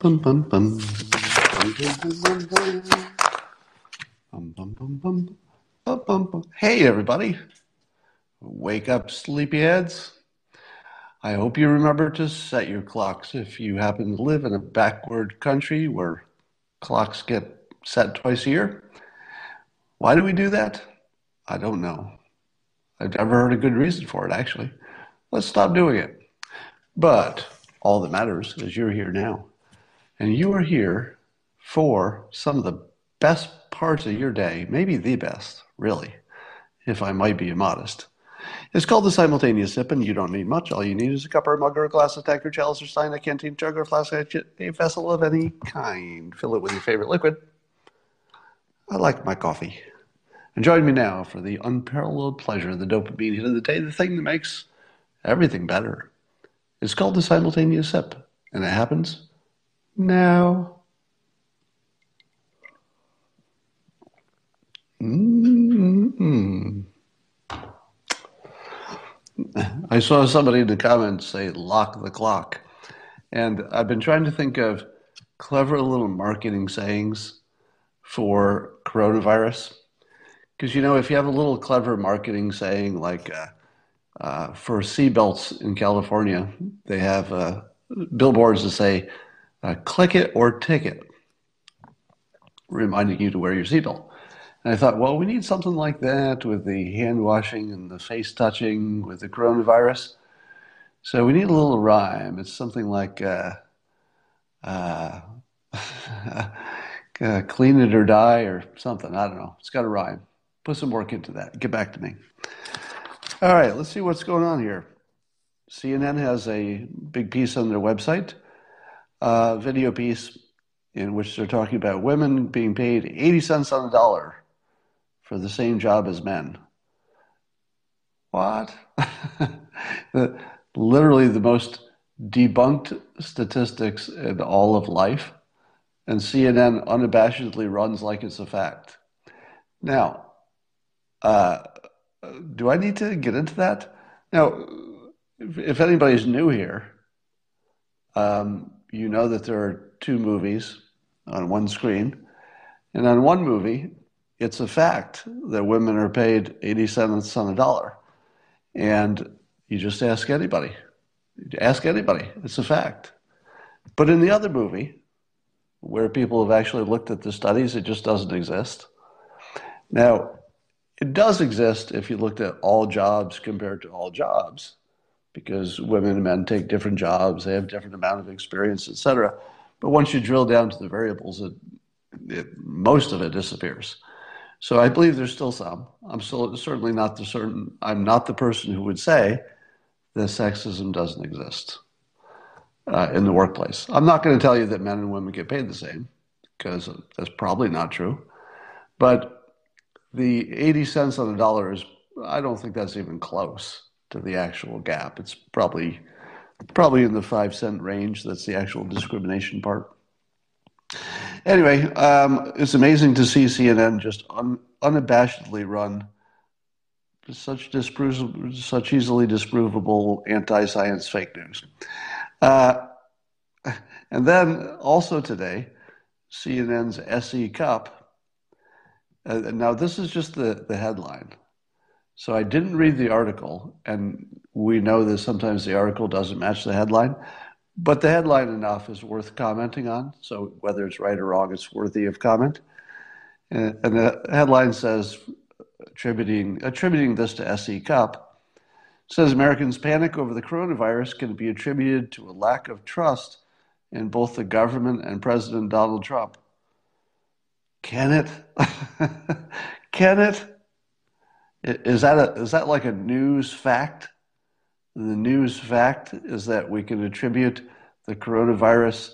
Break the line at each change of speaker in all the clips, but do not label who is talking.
Bum, bum, bum. Hey, everybody. Wake up, sleepyheads. I hope you remember to set your clocks if you happen to live in a backward country where clocks get set twice a year. Why do we do that? I don't know. I've never heard a good reason for it, actually. Let's stop doing it. But all that matters is you're here now. And you are here for some of the best parts of your day, maybe the best, really, if I might be modest. It's called the simultaneous sip, and you don't need much. All you need is a cup or a mug or a glass, a tank or chalice or stein, a canteen jug or flask, a vessel of any kind. Fill it with your favorite liquid. I like my coffee. And join me now for the unparalleled pleasure of the dopamine hit of the day, the thing that makes everything better. It's called the simultaneous sip, and it happens now. Mm-hmm. I saw somebody in the comments say lock the clock. And I've been trying to think of clever little marketing sayings for coronavirus. Because, you know, if you have a little clever marketing saying like uh, uh, for seatbelts in California, they have uh, billboards that say, uh, click it or ticket, reminding you to wear your seatbelt. And I thought, well, we need something like that with the hand washing and the face touching with the coronavirus. So we need a little rhyme. It's something like uh, uh, uh, clean it or die or something. I don't know. It's got a rhyme. Put some work into that. Get back to me. All right, let's see what's going on here. CNN has a big piece on their website, a video piece in which they're talking about women being paid 80 cents on the dollar for the same job as men. What? literally the most debunked statistics in all of life, and CNN unabashedly runs like it's a fact. Now, uh, do I need to get into that? Now, if, if anybody's new here, um, you know that there are two movies on one screen. And on one movie, it's a fact that women are paid 80 cents on a dollar. And you just ask anybody. Ask anybody. It's a fact. But in the other movie, where people have actually looked at the studies, it just doesn't exist. Now, it does exist if you looked at all jobs compared to all jobs, because women and men take different jobs, they have different amount of experience, etc. But once you drill down to the variables, it, it, most of it disappears. So I believe there's still some. I'm still certainly not the certain. I'm not the person who would say that sexism doesn't exist uh, in the workplace. I'm not going to tell you that men and women get paid the same because that's probably not true. But the 80 cents on the dollar is. I don't think that's even close to the actual gap. It's probably probably in the five cent range. That's the actual discrimination part. Anyway, um, it's amazing to see CNN just un, unabashedly run such disprov- such easily disprovable anti-science fake news. Uh, and then also today, CNN's SE Cupp. Uh, now this is just the, the headline. So I didn't read the article, and we know that sometimes the article doesn't match the headline. But the headline enough is worth commenting on. So whether it's right or wrong, it's worthy of comment. Uh, and, the headline says, attributing attributing this to SE Cupp, says Americans' panic over the coronavirus can be attributed to a lack of trust in both the government and President Donald Trump. Can it? can it? Is that a, is that like a news fact? The news fact is that we can attribute the coronavirus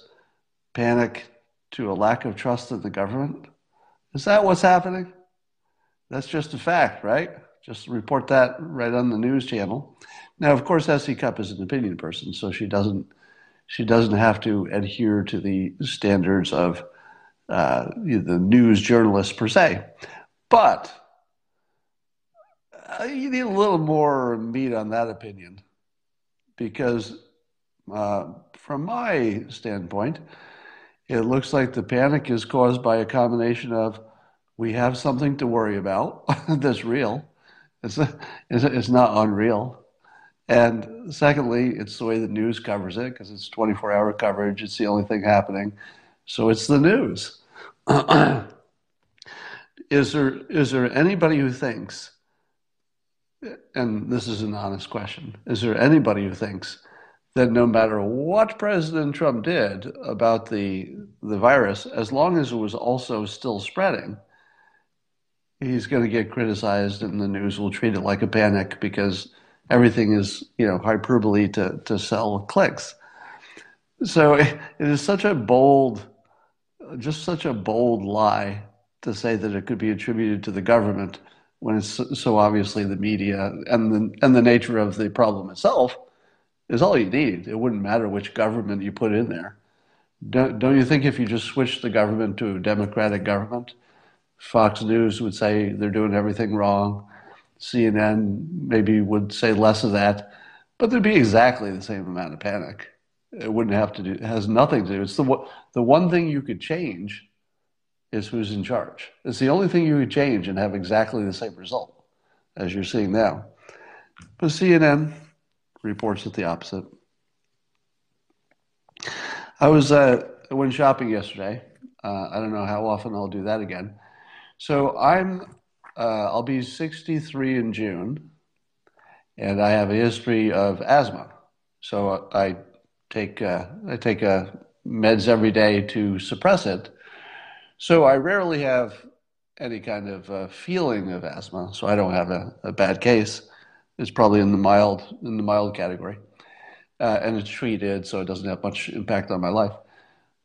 panic to a lack of trust in the government. Is that what's happening? That's just a fact, right? Just report that right on the news channel. Now, of course, SE Cupp is an opinion person, so she doesn't she doesn't have to adhere to the standards of uh, the news journalists per se. But uh, you need a little more meat on that opinion because uh, from my standpoint, It looks like the panic is caused by a combination of we have something to worry about that's real. It's, it's not unreal. And secondly, it's the way the news covers it because it's 24 hour coverage. It's the only thing happening. So it's the news. is there is there anybody who thinks and this is an honest question. Is there anybody who thinks that no matter what president trump did about the the virus as long as it was also still spreading he's going to get criticized and the news will treat it like a panic because everything is you know hyperbole to to sell clicks. So it is such a bold just such a bold lie to say that it could be attributed to the government when it's so obviously the media and the, and the nature of the problem itself is all you need. It wouldn't matter which government you put in there. Don't, don't you think if you just switched the government to a democratic government, Fox News would say they're doing everything wrong, CNN maybe would say less of that, but there'd be exactly the same amount of panic. It wouldn't have to do. It has nothing to do. It's the the one thing you could change is who's in charge. It's the only thing you could change and have exactly the same result as you're seeing now. But CNN reports it the opposite. I was uh, I went shopping yesterday. Uh, I don't know how often I'll do that again. So I'm uh, I'll be 63 in June, and I have a history of asthma. So I take uh, I take uh, meds every day to suppress it so I rarely have any kind of uh, feeling of asthma, so I don't have a, a, bad case. It's probably in the mild in the mild category, uh, and it's treated, so it doesn't have much impact on my life.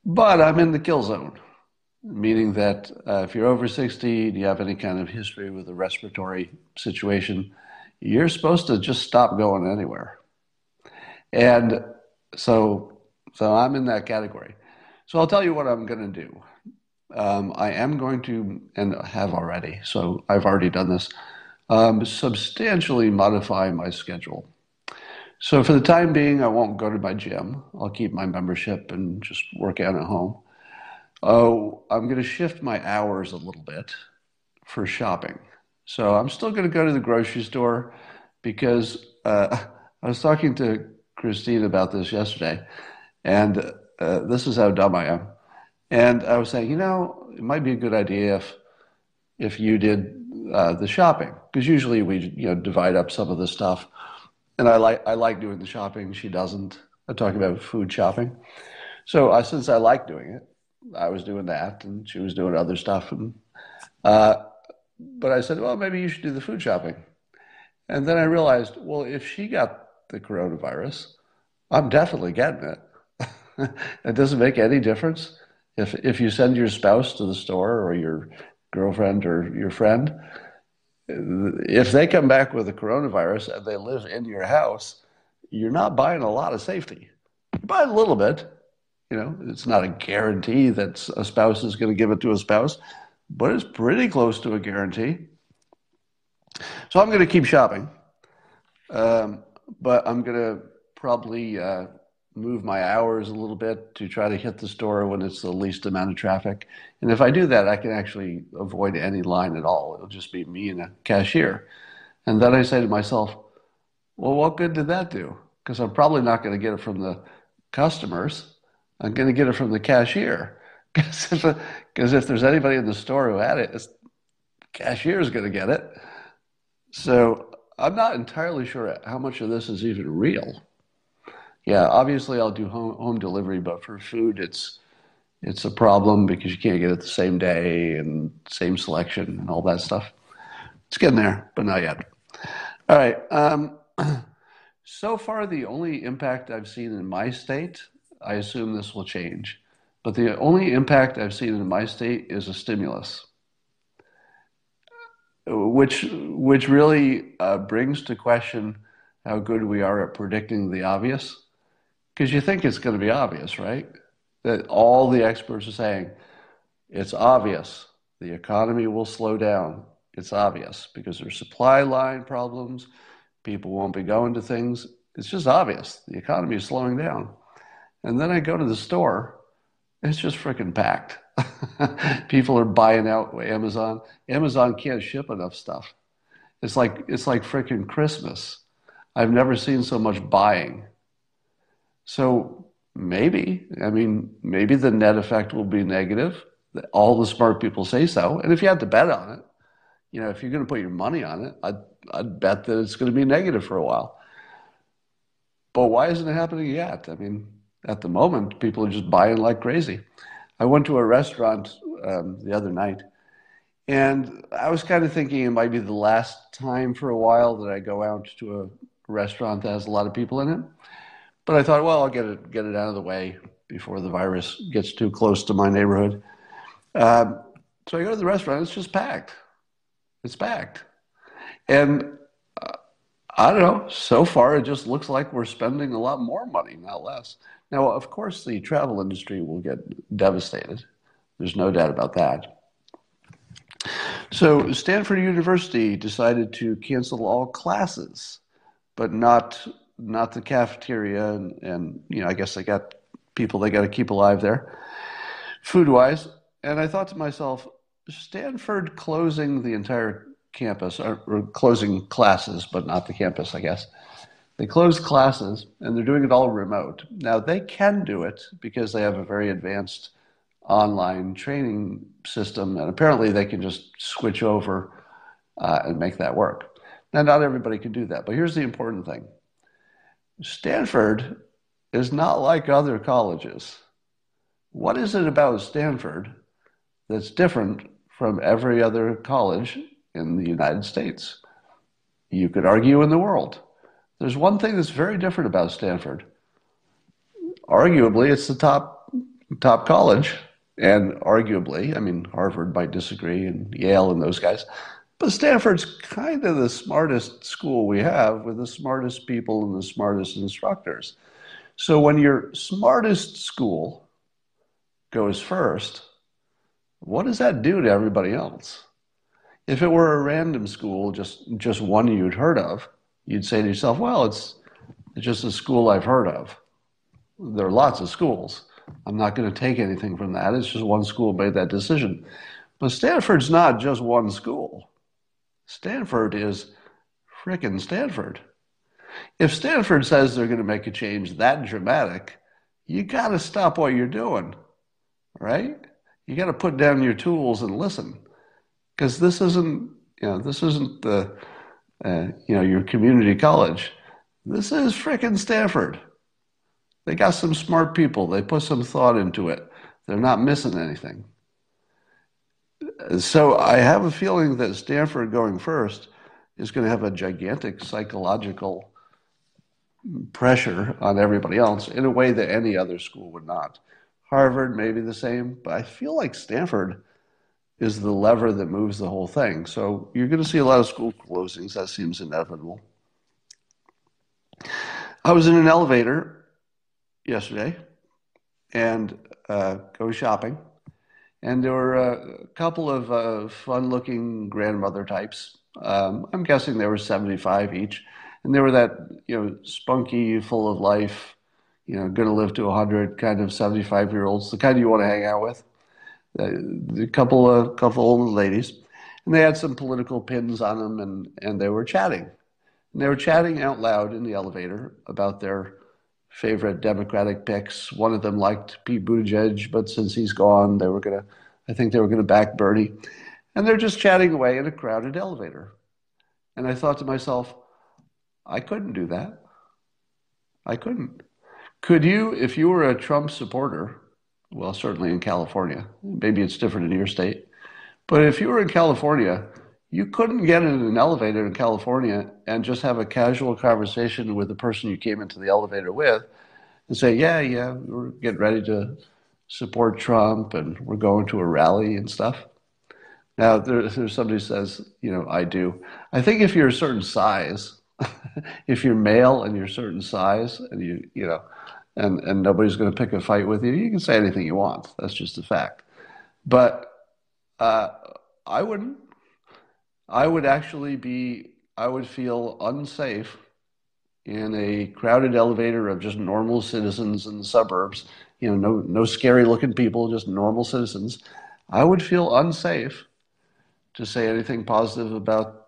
But I'm in the kill zone, meaning that uh, if you're over 60 and you have any kind of history with a respiratory situation, you're supposed to just stop going anywhere. And so, so I'm in that category. So I'll tell you what I'm going to do um, I am going to, and have already, so I've already done this, um, substantially modify my schedule. So for the time being, I won't go to my gym. I'll keep my membership and just work out at home. Oh, I'm going to shift my hours a little bit for shopping. So I'm still going to go to the grocery store because uh, I was talking to Christine about this yesterday, and uh, this is how dumb I am. And I was saying, you know, it might be a good idea if if you did uh, the shopping because usually we you know divide up some of the stuff, and I like I like doing the shopping. She doesn't. I'm talking about food shopping. So I, since I like doing it, I was doing that, and she was doing other stuff. And uh, but I said, well, maybe you should do the food shopping. And then I realized, well, if she got the coronavirus, I'm definitely getting it. it doesn't make any difference if if you send your spouse to the store or your girlfriend or your friend, if they come back with the coronavirus and they live in your house, you're not buying a lot of safety. You buy a little bit. You know, it's not a guarantee that a spouse is going to give it to a spouse, but it's pretty close to a guarantee. So I'm going to keep shopping, um, but I'm going to probably uh, move my hours a little bit to try to hit the store when it's the least amount of traffic. And if I do that, I can actually avoid any line at all. It'll just be me and a cashier. And then I say to myself, well, what good did that do? Because I'm probably not going to get it from the customers. I'm going to get it from the cashier. Because if, if there's anybody in the store who had it, the cashier is going to get it. So I'm not entirely sure how much of this is even real yeah, obviously I'll do home, home delivery, but for food, it's it's a problem because you can't get it the same day and same selection and all that stuff. It's getting there, but not yet. All right. Um, so far, the only impact I've seen in my state, I assume this will change, but the only impact I've seen in my state is a stimulus, which which really uh, brings to question how good we are at predicting the obvious because you think it's going to be obvious, right? That all the experts are saying it's obvious the economy will slow down. It's obvious because there's supply line problems. People won't be going to things. It's just obvious. The economy is slowing down. And then I go to the store It's just freaking packed. People are buying out Amazon. Amazon can't ship enough stuff. It's like it's like freaking Christmas. I've never seen so much buying. So maybe, I mean, maybe the net effect will be negative. All the smart people say so. And if you had to bet on it, you know, if you're going to put your money on it, I'd, I'd bet that it's going to be negative for a while. But why isn't it happening yet? I mean, at the moment, people are just buying like crazy. I went to a restaurant um, the other night, and I was kind of thinking it might be the last time for a while that I go out to a restaurant that has a lot of people in it. But I thought, well, I'll get it get it out of the way before the virus gets too close to my neighborhood. Um, so I go to the restaurant. It's just packed. It's packed, and uh, I don't know. So far, it just looks like we're spending a lot more money, not less. Now, of course, the travel industry will get devastated. There's no doubt about that. So, Stanford University decided to cancel all classes, but not not the cafeteria, and, and you know, I guess they got people they got to keep alive there, food wise. And I thought to myself, Stanford closing the entire campus, or, or closing classes, but not the campus, I guess they closed classes and they're doing it all remote. Now, they can do it because they have a very advanced online training system, and apparently they can just switch over uh, and make that work. Now, not everybody can do that, but here's the important thing Stanford is not like other colleges. What is it about Stanford that's different from every other college in the United States? You could argue in the world. There's one thing that's very different about Stanford. Arguably, it's the top top college, and arguably, I mean, Harvard might disagree, and Yale and those guys, but Stanford's kind of the smartest school we have, with the smartest people and the smartest instructors. So when your smartest school goes first, what does that do to everybody else? If it were a random school, just just one you'd heard of, you'd say to yourself, well, it's, it's just a school I've heard of. There are lots of schools. I'm not going to take anything from that. It's just one school made that decision. But Stanford's not just one school. Stanford is frickin' Stanford. If Stanford says they're going to make a change that dramatic, you got to stop what you're doing, right? You got to put down your tools and listen, because this isn't, you know, this isn't the uh, you know, your community college. This is frickin' Stanford. They got some smart people. They put some thought into it. They're not missing anything. So I have a feeling that Stanford going first is going to have a gigantic psychological pressure on everybody else in a way that any other school would not. Harvard may be the same, but I feel like Stanford is the lever that moves the whole thing. So you're going to see a lot of school closings. That seems inevitable. I was in an elevator yesterday and uh, going shopping, and there were a couple of uh, fun-looking grandmother types. Um, I'm guessing they were 75 each, and they were that you know spunky, full of life, you know, going to live to 100 kind of 75 year olds, the kind you want to hang out with. A couple of couple old ladies, and they had some political pins on them, and and they were chatting, and they were chatting out loud in the elevator about their favorite Democratic picks. One of them liked Pete Buttigieg, but since he's gone, they were gonna, I think they were gonna back Bernie, and they're just chatting away in a crowded elevator, and I thought to myself, I couldn't do that. I couldn't. Could you, if you were a Trump supporter? well, certainly in California. Maybe it's different in your state. But if you were in California, you couldn't get in an elevator in California and just have a casual conversation with the person you came into the elevator with and say, yeah, yeah, we're getting ready to support Trump and we're going to a rally and stuff. Now, there, there's somebody who says, you know, I do. I think if you're a certain size, if you're male and you're a certain size and you, you know, and, and nobody's going to pick a fight with you. You can say anything you want. That's just a fact. But uh, I wouldn't. I would actually be, I would feel unsafe in a crowded elevator of just normal citizens in the suburbs you know, no, no scary looking people, just normal citizens, I would feel unsafe to say anything positive about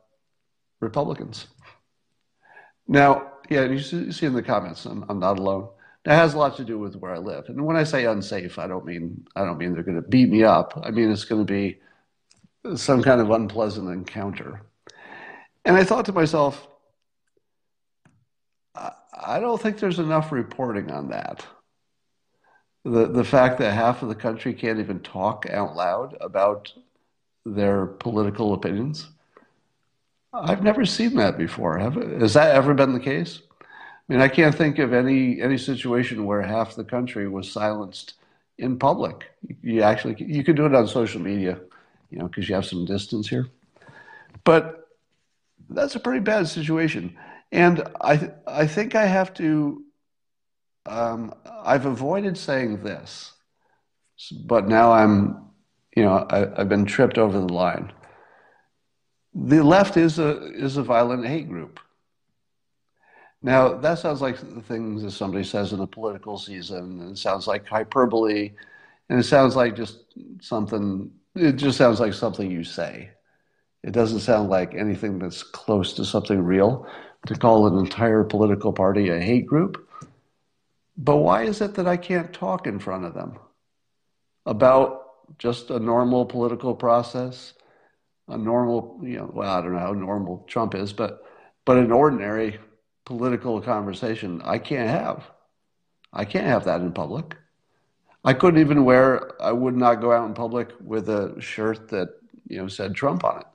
Republicans. Now, yeah, you see in the comments, I'm, I'm not alone. That has a lot to do with where I live. And when I say unsafe, I don't mean I don't mean they're going to beat me up. I mean it's going to be some kind of unpleasant encounter. And I thought to myself, I don't think there's enough reporting on that. The the fact that half of the country can't even talk out loud about their political opinions. I've never seen that before. Have, has that ever been the case? I mean, I can't think of any any situation where half the country was silenced in public. You actually you could do it on social media, you know, because you have some distance here. But that's a pretty bad situation, and I I think I have to. Um, I've avoided saying this, but now I'm, you know, I, I've been tripped over the line. The left is a is a violent hate group. Now, that sounds like the things that somebody says in a political season. and It sounds like hyperbole, and it sounds like just something, it just sounds like something you say. It doesn't sound like anything that's close to something real to call an entire political party a hate group. But why is it that I can't talk in front of them about just a normal political process, a normal, you know, well, I don't know how normal Trump is, but but an ordinary political conversation I can't have. I can't have that in public. I couldn't even wear, I would not go out in public with a shirt that, you know, said Trump on it.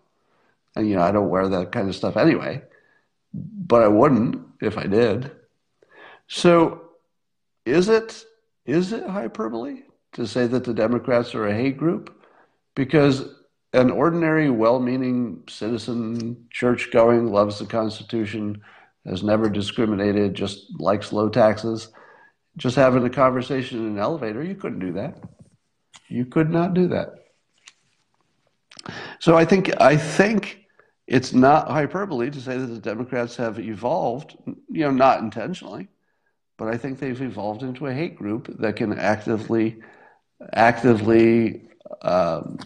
And, you know, I don't wear that kind of stuff anyway, but I wouldn't if I did. So is it, is it hyperbole to say that the Democrats are a hate group? Because an ordinary, well meaning citizen, church going, loves the Constitution, has never discriminated, just likes low taxes, just having a conversation in an elevator, you couldn't do that. You could not do that. So I think I think it's not hyperbole to say that the Democrats have evolved, you know, not intentionally, but I think they've evolved into a hate group that can actively, actively, um,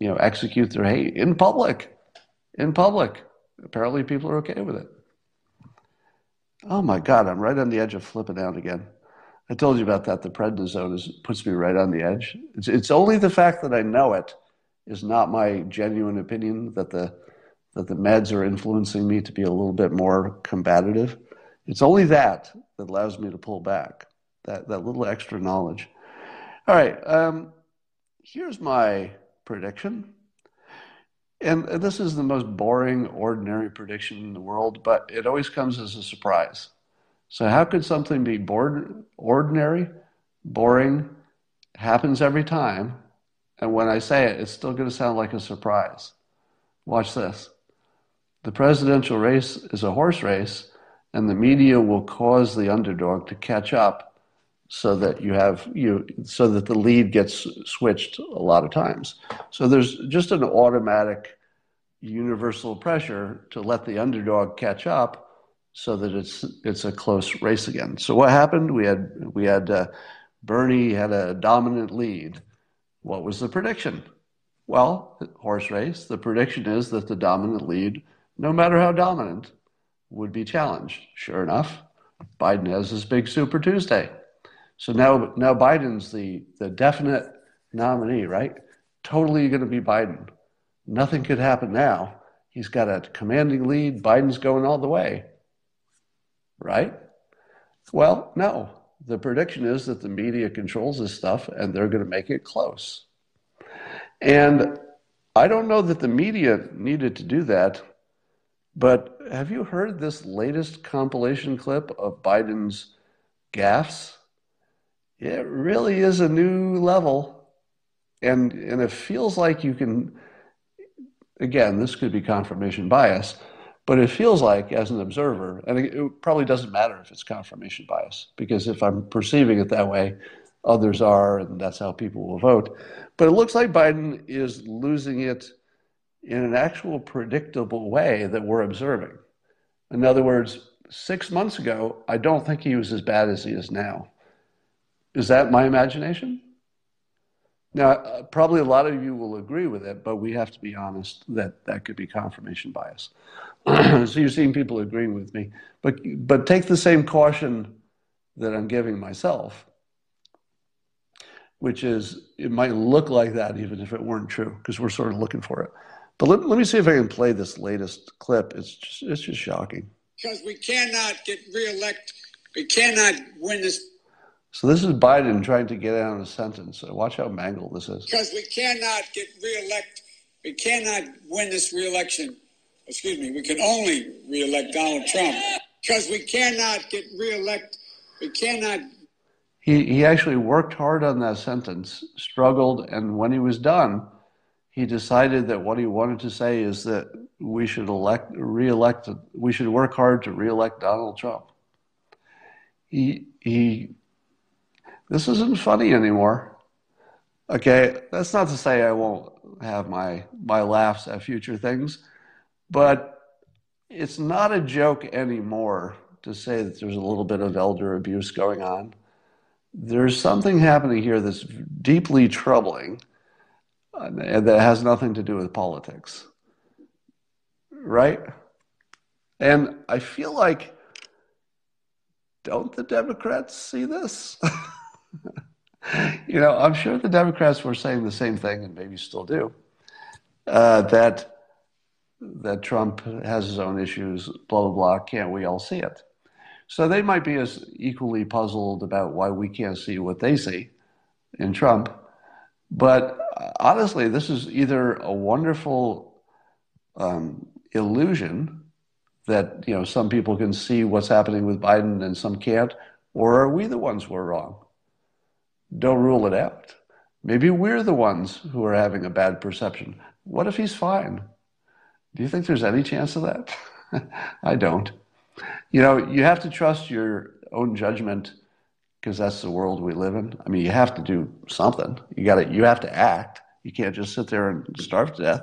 you know, execute their hate in public. In public, apparently people are okay with it. Oh my God, I'm right on the edge of flipping out again. I told you about that. The prednisone is, puts me right on the edge. It's, it's only the fact that I know it is not my genuine opinion that the that the meds are influencing me to be a little bit more combative. It's only that that allows me to pull back. That that little extra knowledge. All right. Um, here's my prediction. And this is the most boring, ordinary prediction in the world, but it always comes as a surprise. So, how could something be bored, ordinary, boring, happens every time, and when I say it, it's still going to sound like a surprise? Watch this. The presidential race is a horse race, and the media will cause the underdog to catch up so that you have you so that the lead gets switched a lot of times. So there's just an automatic universal pressure to let the underdog catch up so that it's it's a close race again. So what happened? We had we had uh, Bernie had a dominant lead. What was the prediction? Well, horse race. The prediction is that the dominant lead, no matter how dominant, would be challenged. Sure enough, Biden has his big Super Tuesday. So now, now Biden's the, the definite nominee, right? Totally going to be Biden. Nothing could happen now. He's got a commanding lead. Biden's going all the way, right? Well, no. The prediction is that the media controls this stuff and they're going to make it close. And I don't know that the media needed to do that, but have you heard this latest compilation clip of Biden's gaffes? it really is a new level. And, and it feels like you can, again, this could be confirmation bias, but it feels like, as an observer, and it probably doesn't matter if it's confirmation bias, because if I'm perceiving it that way, others are, and that's how people will vote. But it looks like Biden is losing it in an actual predictable way that we're observing. In other words, six months ago, I don't think he was as bad as he is now. Is that my imagination? Now, uh, probably a lot of you will agree with it, but we have to be honest that that could be confirmation bias. so you're seeing people agreeing with me, but but take the same caution that I'm giving myself, which is it might look like that even if it weren't true, because we're sort of looking for it. But let, let me see if I can play this latest clip. It's just, it's just shocking.
Because we cannot get reelected. We cannot win this.
So this is Biden trying to get out of a sentence. Watch how mangled this is.
Because we cannot get reelected. We cannot win this reelection. Excuse me. We can only reelect Donald Trump. Because we cannot get reelected. We cannot
he, he actually worked hard on that sentence, struggled, and when he was done, he decided that what he wanted to say is that we should elect, re-elect, we should work hard to re-elect Donald Trump. He, he, this isn't funny anymore. Okay, that's not to say I won't have my, my laughs at future things, but it's not a joke anymore to say that there's a little bit of elder abuse going on. There's something happening here that's deeply troubling and that has nothing to do with politics. Right? And I feel like, don't the Democrats see this? you know, I'm sure the Democrats were saying the same thing, and maybe still do, uh, that that Trump has his own issues, blah blah blah. Can't we all see it? So they might be as equally puzzled about why we can't see what they see in Trump but honestly, this is either a wonderful um, illusion that you know some people can see what's happening with Biden and some can't, or are we the ones who are wrong? Don't rule it out. Maybe we're the ones who are having a bad perception. What if he's fine? Do you think there's any chance of that? I don't. You know, you have to trust your own judgment because that's the world we live in. I mean, you have to do something. You got to you have to act. You can't just sit there and starve to death.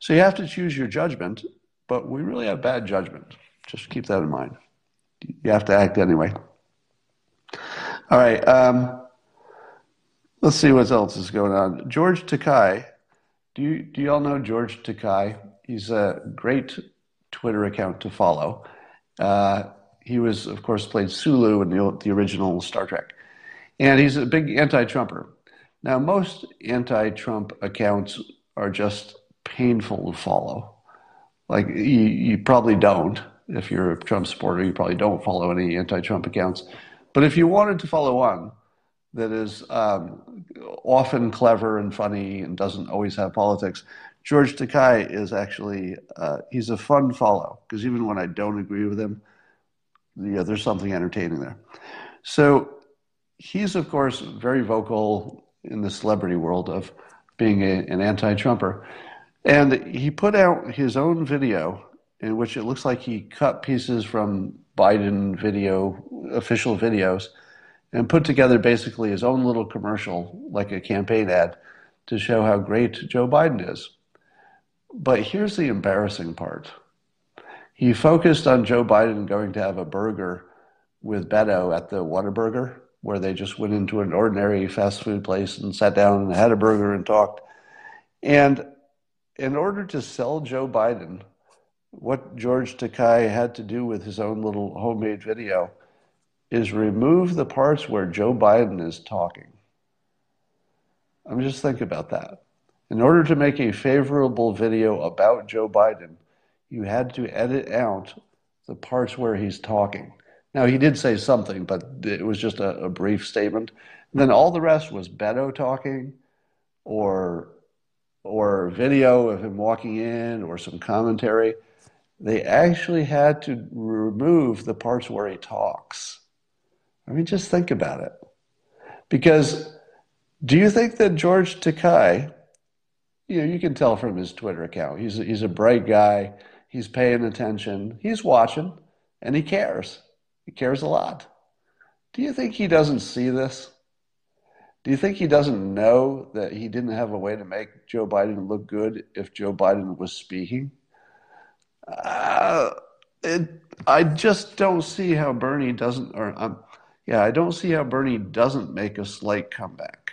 So you have to choose your judgment. But we really have bad judgment. Just keep that in mind. You have to act anyway. All right. Um, let's see what else is going on. George Takei. Do you do you all know George Takei? He's a great Twitter account to follow. Uh, he was, of course, played Sulu in the, the original Star Trek. And he's a big anti Trumper. Now, most anti Trump accounts are just painful to follow. Like, you, you probably don't. If you're a Trump supporter, you probably don't follow any anti Trump accounts. But if you wanted to follow one that is um, often clever and funny and doesn't always have politics, George Takei is actually, uh, he's a fun follow because even when I don't agree with him, yeah, there's something entertaining there. So he's, of course, very vocal in the celebrity world of being a, an anti Trumper. And he put out his own video in which it looks like he cut pieces from Biden video, official videos, and put together basically his own little commercial, like a campaign ad, to show how great Joe Biden is. But here's the embarrassing part he focused on Joe Biden going to have a burger with Beto at the Whataburger, where they just went into an ordinary fast food place and sat down and had a burger and talked. And in order to sell Joe Biden, what George Takei had to do with his own little homemade video is remove the parts where Joe Biden is talking. I mean, just think about that. In order to make a favorable video about Joe Biden, you had to edit out the parts where he's talking. Now, he did say something, but it was just a, a brief statement. And then all the rest was Beto talking or, or video of him walking in or some commentary. They actually had to remove the parts where he talks. I mean, just think about it. Because do you think that George Takei, you know, you can tell from his Twitter account, he's, he's a bright guy He's paying attention. He's watching and he cares. He cares a lot. Do you think he doesn't see this? Do you think he doesn't know that he didn't have a way to make Joe Biden look good if Joe Biden was speaking? Uh, it, I just don't see how Bernie doesn't, or um, yeah, I don't see how Bernie doesn't make a slight comeback.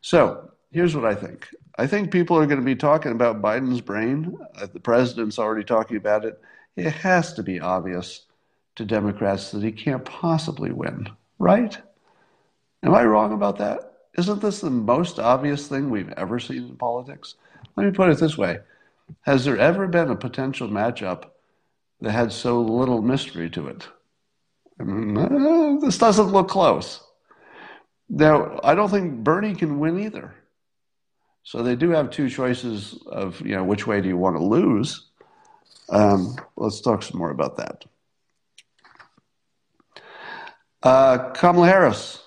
So here's what I think. I think people are going to be talking about Biden's brain. Uh, the president's already talking about it. It has to be obvious to Democrats that he can't possibly win, right? Am I wrong about that? Isn't this the most obvious thing we've ever seen in politics? Let me put it this way Has there ever been a potential matchup that had so little mystery to it? Mean, uh, this doesn't look close. Now, I don't think Bernie can win either. So they do have two choices of, you know, which way do you want to lose? Um, let's talk some more about that. Uh, Kamala Harris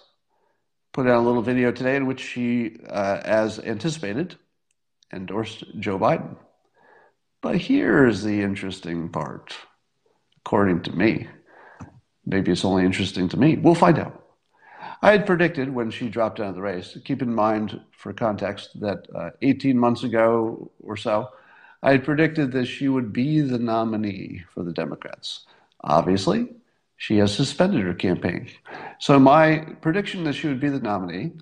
put out a little video today in which she, uh, as anticipated, endorsed Joe Biden. But here's the interesting part, according to me. Maybe it's only interesting to me. We'll find out. I had predicted when she dropped out of the race, keep in mind for context that uh, 18 months ago or so, I had predicted that she would be the nominee for the Democrats. Obviously, she has suspended her campaign. So my prediction that she would be the nominee,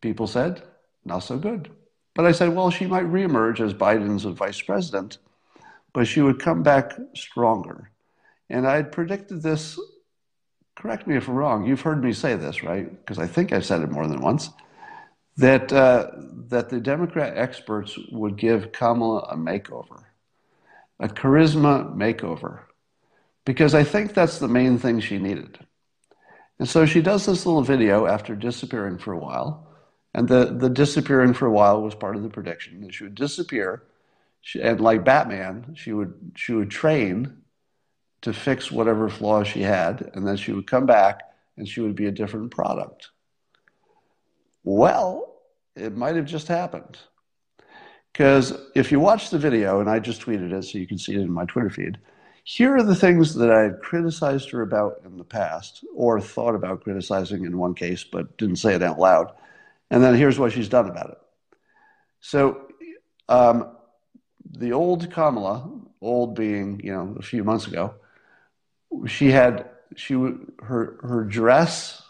people said, not so good. But I said, well, she might reemerge as Biden's vice president, but she would come back stronger. And I had predicted this correct me if I'm wrong, you've heard me say this, right? Because I think I've said it more than once, that, uh, that the Democrat experts would give Kamala a makeover, a charisma makeover, because I think that's the main thing she needed. And so she does this little video after disappearing for a while. And the, the disappearing for a while was part of the prediction that she would disappear. She, and like Batman, she would, she would train to fix whatever flaws she had, and then she would come back and she would be a different product. Well, it might have just happened. Because if you watch the video, and I just tweeted it so you can see it in my Twitter feed, here are the things that I had criticized her about in the past, or thought about criticizing in one case, but didn't say it out loud. And then here's what she's done about it. So, um, the old Kamala, old being, you know, a few months ago, she had she her her dress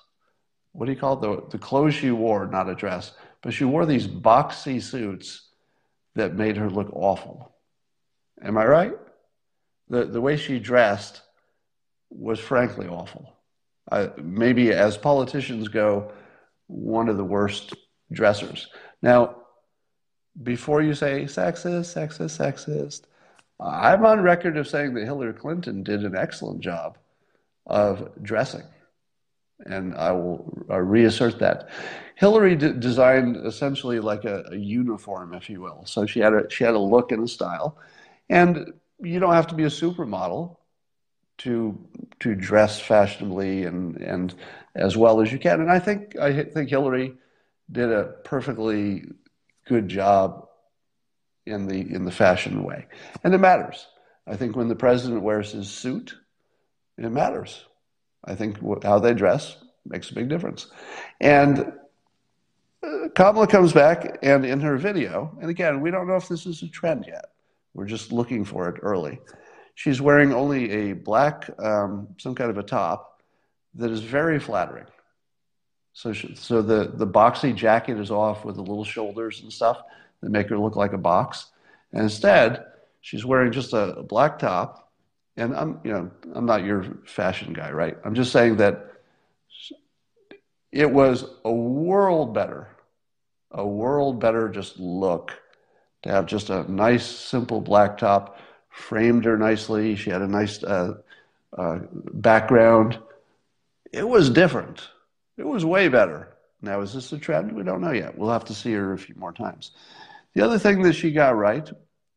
what do you call it? The the clothes she wore not a dress but she wore these boxy suits that made her look awful. Am i right? The the way she dressed was frankly awful. Maybe as politicians go one of the worst dressers. Now before you say sexist sexist sexist I'm on record of saying that Hillary Clinton did an excellent job of dressing. And I will uh, reassert that. Hillary d- designed essentially like a, a, uniform, if you will. So she had a she had a look and a style, and you don't have to be a supermodel to to dress fashionably and and as well as you can. And I think I think Hillary did a perfectly good job in the in the fashion way, and it matters. I think when the president wears his suit, it matters. I think how they dress makes a big difference. And uh, Kamala comes back, and in her video, and again, we don't know if this is a trend yet. We're just looking for it early. She's wearing only a black, um, some kind of a top that is very flattering. So, she, so the, the boxy jacket is off with the little shoulders and stuff that make her look like a box. And instead, she's wearing just a, black top. And I'm, you know, I'm not your fashion guy, right? I'm just saying that it was a world better, a world better just look to have just a nice, simple black top, framed her nicely. She had a nice uh, uh, background. It was different. It was way better. Now, is this a trend? We don't know yet. We'll have to see her a few more times. The other thing that she got right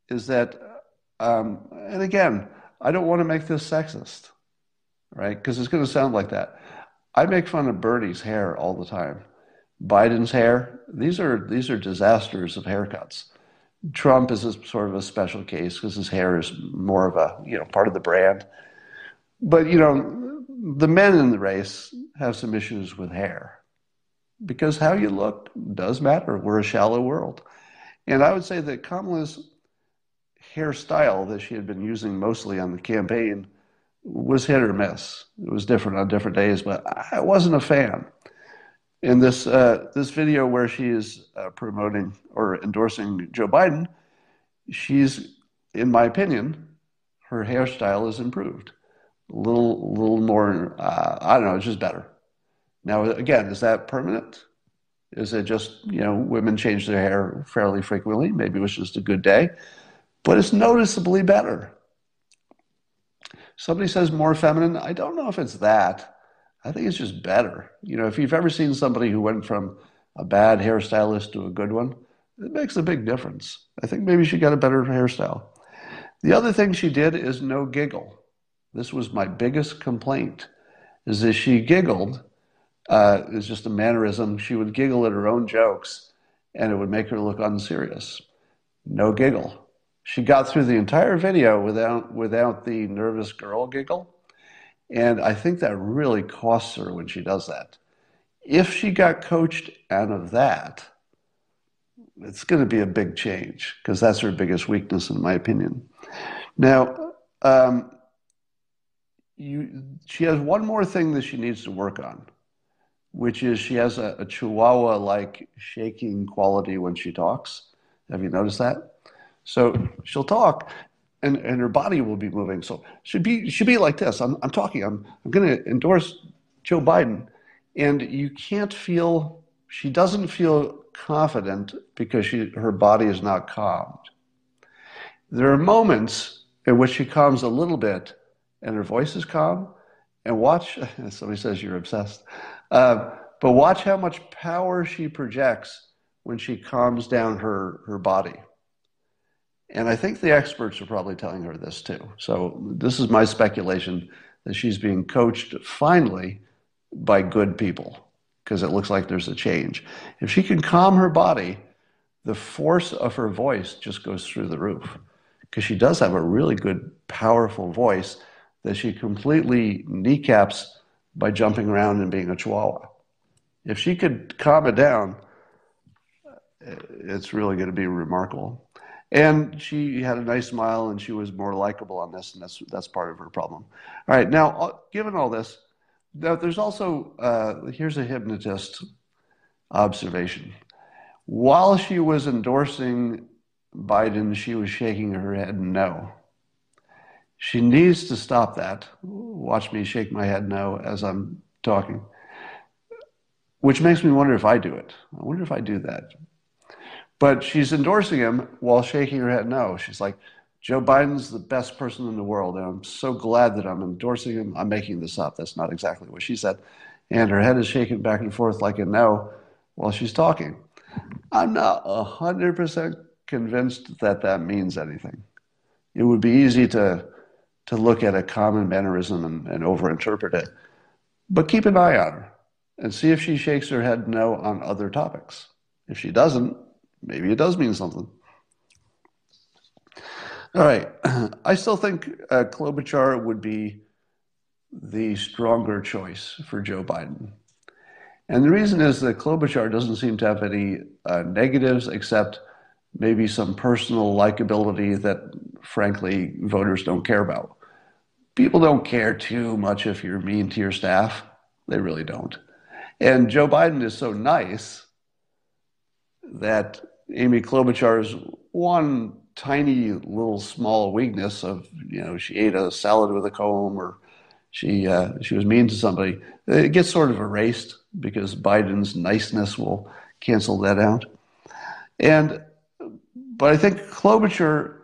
is that, um, and again, I don't want to make this sexist, right? Because it's going to sound like that. I make fun of Bernie's hair all the time. Biden's hair, these are these are disasters of haircuts. Trump is a, sort of a special case because his hair is more of a you know part of the brand. But you know, the men in the race have some issues with hair because how you look does matter. We're a shallow world. And I would say that Kamala's hairstyle that she had been using mostly on the campaign was hit or miss. It was different on different days, but I wasn't a fan. In this uh, this video where she is uh, promoting or endorsing Joe Biden, she's, in my opinion, her hairstyle is improved. A little, little more. Uh, I don't know. It's just better. Now, again, is that permanent? Is it just you know women change their hair fairly frequently? Maybe it was just a good day, but it's noticeably better. Somebody says more feminine. I don't know if it's that. I think it's just better. You know, if you've ever seen somebody who went from a bad hairstylist to a good one, it makes a big difference. I think maybe she got a better hairstyle. The other thing she did is no giggle. This was my biggest complaint, is that she giggled. Uh, it's just a mannerism. She would giggle at her own jokes, and it would make her look unserious. No giggle. She got through the entire video without without the nervous girl giggle, and I think that really costs her when she does that. If she got coached out of that, it's going to be a big change because that's her biggest weakness, in my opinion. Now, um, you, she has one more thing that she needs to work on, which is she has a, a chihuahua like shaking quality when she talks. Have you noticed that? So she'll talk, and, and her body will be moving. So should be should be like this. I'm I'm talking. I'm I'm going to endorse Joe Biden, and you can't feel. She doesn't feel confident because she her body is not calmed. There are moments in which she calms a little bit, and her voice is calm. And watch. Somebody says you're obsessed, uh, but watch how much power she projects when she calms down her her body. And I think the experts are probably telling her this too. So this is my speculation that she's being coached finally by good people because it looks like there's a change. If she can calm her body, the force of her voice just goes through the roof because she does have a really good, powerful voice that she completely kneecaps by jumping around and being a chihuahua. If she could calm it down, it's really going to be remarkable. And she had a nice smile and she was more likable on this, and that's, that's part of her problem. All right, now, uh, given all this, now there's also, uh, here's a hypnotist observation. While she was endorsing Biden, she was shaking her head no. She needs to stop that. Watch me shake my head no as I'm talking, which makes me wonder if I do it. I wonder if I do that. But she's endorsing him while shaking her head no. She's like, Joe Biden's the best person in the world, and I'm so glad that I'm endorsing him. I'm making this up. That's not exactly what she said. And her head is shaking back and forth like a no while she's talking. I'm not 100% convinced that that means anything. It would be easy to, to look at a common mannerism and, and overinterpret it. But keep an eye on her and see if she shakes her head no on other topics. If she doesn't, maybe it does mean something. All right. I still think uh, Klobuchar would be the stronger choice for Joe Biden. And the reason is that Klobuchar doesn't seem to have any uh, negatives except maybe some personal likability that, frankly, voters don't care about. People don't care too much if you're mean to your staff. They really don't. And Joe Biden is so nice that Amy Klobuchar's one tiny little small weakness of you know she ate a salad with a comb or she uh, she was mean to somebody it gets sort of erased because Biden's niceness will cancel that out and but I think Klobuchar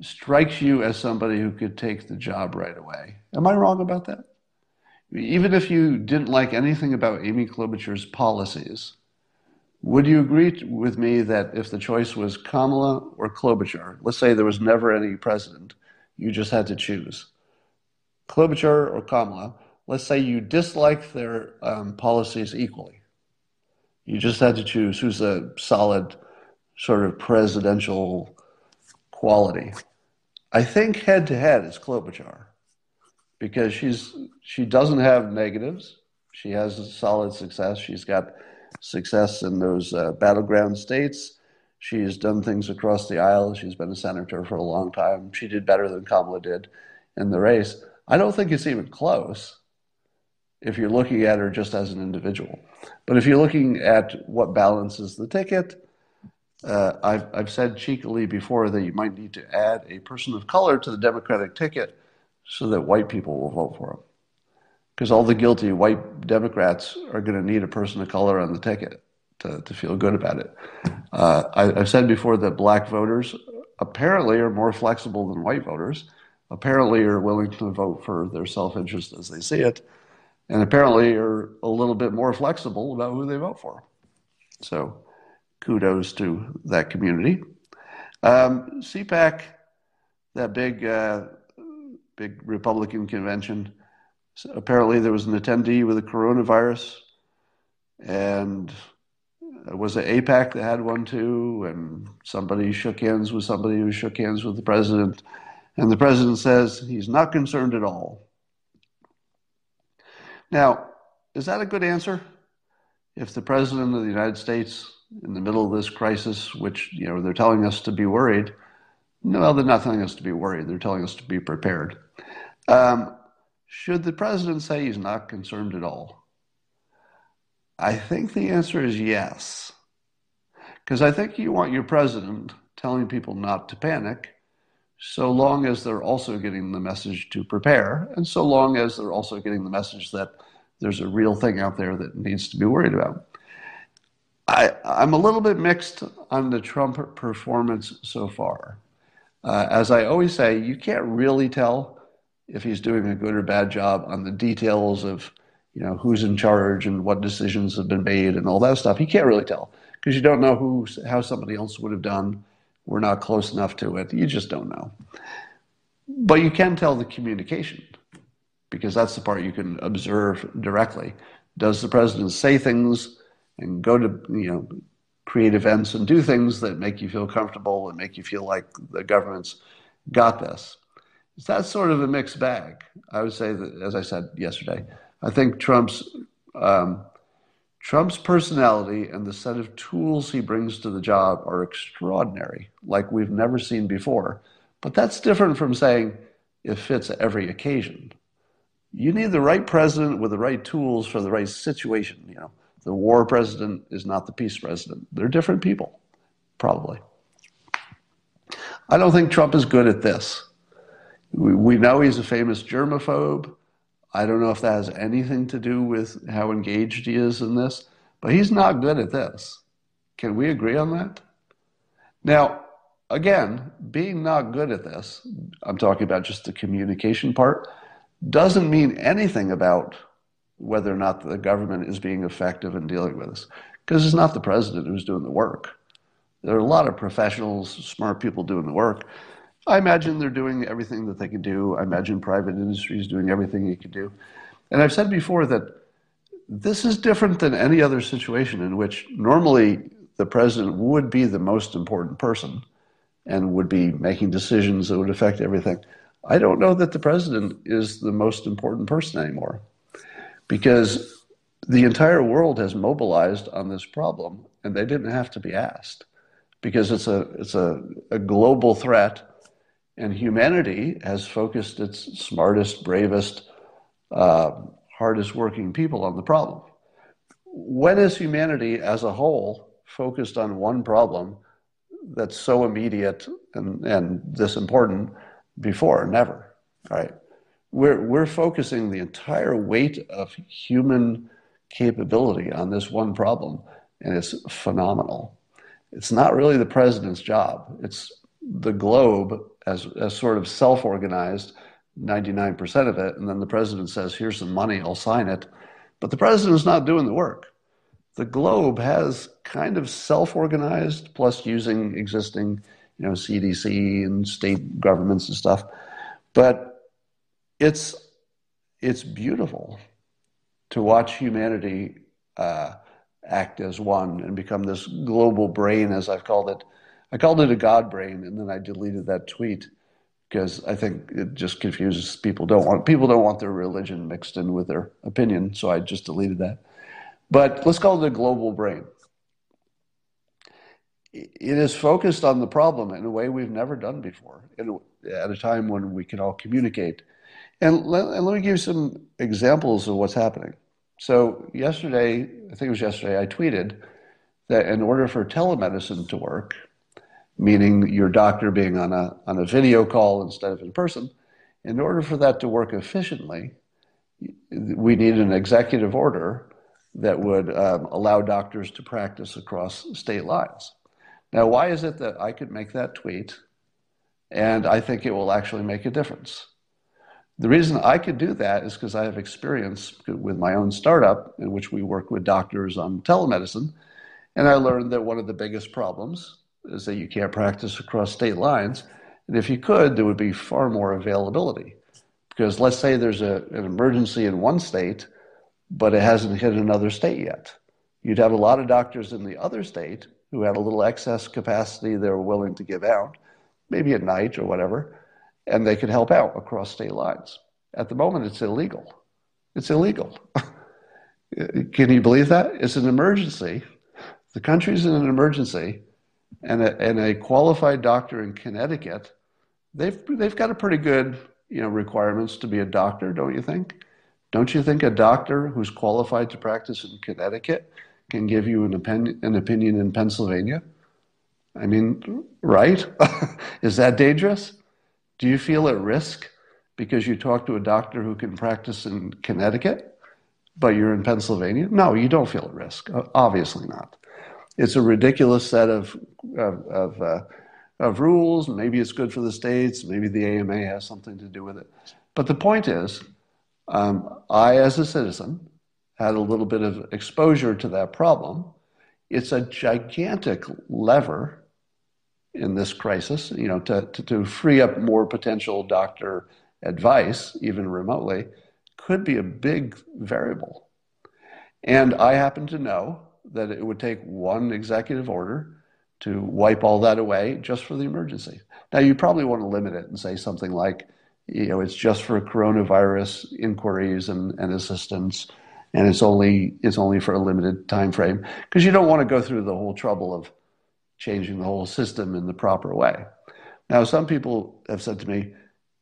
strikes you as somebody who could take the job right away am I wrong about that even if you didn't like anything about Amy Klobuchar's policies would you agree with me that if the choice was Kamala or Klobuchar, let's say there was never any president, you just had to choose Klobuchar or Kamala, let's say you dislike their um, policies equally. You just had to choose who's a solid sort of presidential quality. I think head to head is Klobuchar because she's she doesn't have negatives. She has solid success. She's got success in those uh, battleground states. She's done things across the aisle. She's been a senator for a long time. She did better than Kamala did in the race. I don't think it's even close if you're looking at her just as an individual. But if you're looking at what balances the ticket, uh, I've, I've said cheekily before that you might need to add a person of color to the Democratic ticket so that white people will vote for him. Because all the guilty white Democrats are going to need a person of color on the ticket to, to feel good about it. Uh, I, I've said before that black voters apparently are more flexible than white voters, apparently are willing to vote for their self interest as they see it, and apparently are a little bit more flexible about who they vote for. So kudos to that community. Um, CPAC, that big, uh, big Republican convention, so apparently there was an attendee with a coronavirus, and was it APAC that had one too? And somebody shook hands with somebody who shook hands with the president. And the president says he's not concerned at all. Now, is that a good answer? If the president of the United States, in the middle of this crisis, which you know they're telling us to be worried, no, they're not telling us to be worried. They're telling us to be prepared. Um, should the president say he's not concerned at all? I think the answer is yes. Because I think you want your president telling people not to panic so long as they're also getting the message to prepare, and so long as they're also getting the message that there's a real thing out there that needs to be worried about. I, am a little bit mixed on the Trump performance so far. Uh, as I always say, you can't really tell if he's doing a good or bad job on the details of you know, who's in charge and what decisions have been made and all that stuff. You can't really tell because you don't know who, how somebody else would have done. We're not close enough to it. You just don't know. But you can tell the communication because that's the part you can observe directly. Does the president say things and go to, you know, create events and do things that make you feel comfortable and make you feel like the government's got this? It's that's sort of a mixed bag. I would say that, as I said yesterday, I think Trump's um, Trump's personality and the set of tools he brings to the job are extraordinary, like we've never seen before. But that's different from saying it fits every occasion. You need the right president with the right tools for the right situation. You know, the war president is not the peace president. They're different people, probably. I don't think Trump is good at this. We, we know he's a famous germaphobe. I don't know if that has anything to do with how engaged he is in this, but he's not good at this. Can we agree on that? Now, again, being not good at this, I'm talking about just the communication part, doesn't mean anything about whether or not the government is being effective in dealing with this. Because it's not the president who's doing the work. There are a lot of professionals, smart people doing the work. I imagine they're doing everything that they can do. I imagine private industry is doing everything it can do. And I've said before that this is different than any other situation in which normally the president would be the most important person and would be making decisions that would affect everything. I don't know that the president is the most important person anymore because the entire world has mobilized on this problem and they didn't have to be asked because it's a, it's a, a global threat and humanity has focused its smartest, bravest, uh, hardest working people on the problem. When is humanity as a whole focused on one problem that's so immediate and, and this important before? Never, right? We're, we're focusing the entire weight of human capability on this one problem, and it's phenomenal. It's not really the president's job. It's the globe as, as sort of self organized, 99% of it, and then the president says, Here's some money, I'll sign it. But the president is not doing the work. The globe has kind of self organized, plus using existing you know, CDC and state governments and stuff. But it's, it's beautiful to watch humanity uh, act as one and become this global brain, as I've called it, I called it a God brain, and then I deleted that tweet because I think it just confuses people. Don't want people don't want their religion mixed in with their opinion, so I just deleted that. But let's call it a global brain. It is focused on the problem in a way we've never done before, at a time when we can all communicate. And let, and let me give you some examples of what's happening. So, yesterday, I think it was yesterday, I tweeted that in order for telemedicine to work, meaning your doctor being on a, on a video call instead of in person, in order for that to work efficiently, we need an executive order that would um, allow doctors to practice across state lines. Now, why is it that I could make that tweet and I think it will actually make a difference? The reason I could do that is because I have experience with my own startup in which we work with doctors on telemedicine. And I learned that one of the biggest problems is that you can't practice across state lines. And if you could, there would be far more availability. Because let's say there's a, an emergency in one state, but it hasn't hit another state yet. You'd have a lot of doctors in the other state who had a little excess capacity they were willing to give out, maybe at night or whatever, and they could help out across state lines. At the moment, it's illegal. It's illegal. Can you believe that? It's an emergency. The country's in an emergency, and a, and a qualified doctor in Connecticut, they've, they've got a pretty good you know, requirements to be a doctor, don't you think? Don't you think a doctor who's qualified to practice in Connecticut can give you an, opinion, an opinion in Pennsylvania? I mean, right? Is that dangerous? Do you feel at risk because you talk to a doctor who can practice in Connecticut, but you're in Pennsylvania? No, you don't feel at risk. Obviously not. It's a ridiculous set of, of, of, uh, of rules. Maybe it's good for the states. Maybe the AMA has something to do with it. But the point is, um, I, as a citizen, had a little bit of exposure to that problem. It's a gigantic lever in this crisis, you know, to, to, to free up more potential doctor advice, even remotely, could be a big variable. And I happen to know that it would take one executive order to wipe all that away just for the emergency. Now, you probably want to limit it and say something like, you know, it's just for coronavirus inquiries and, and assistance, and it's only it's only for a limited time frame because you don't want to go through the whole trouble of changing the whole system in the proper way. Now, some people have said to me,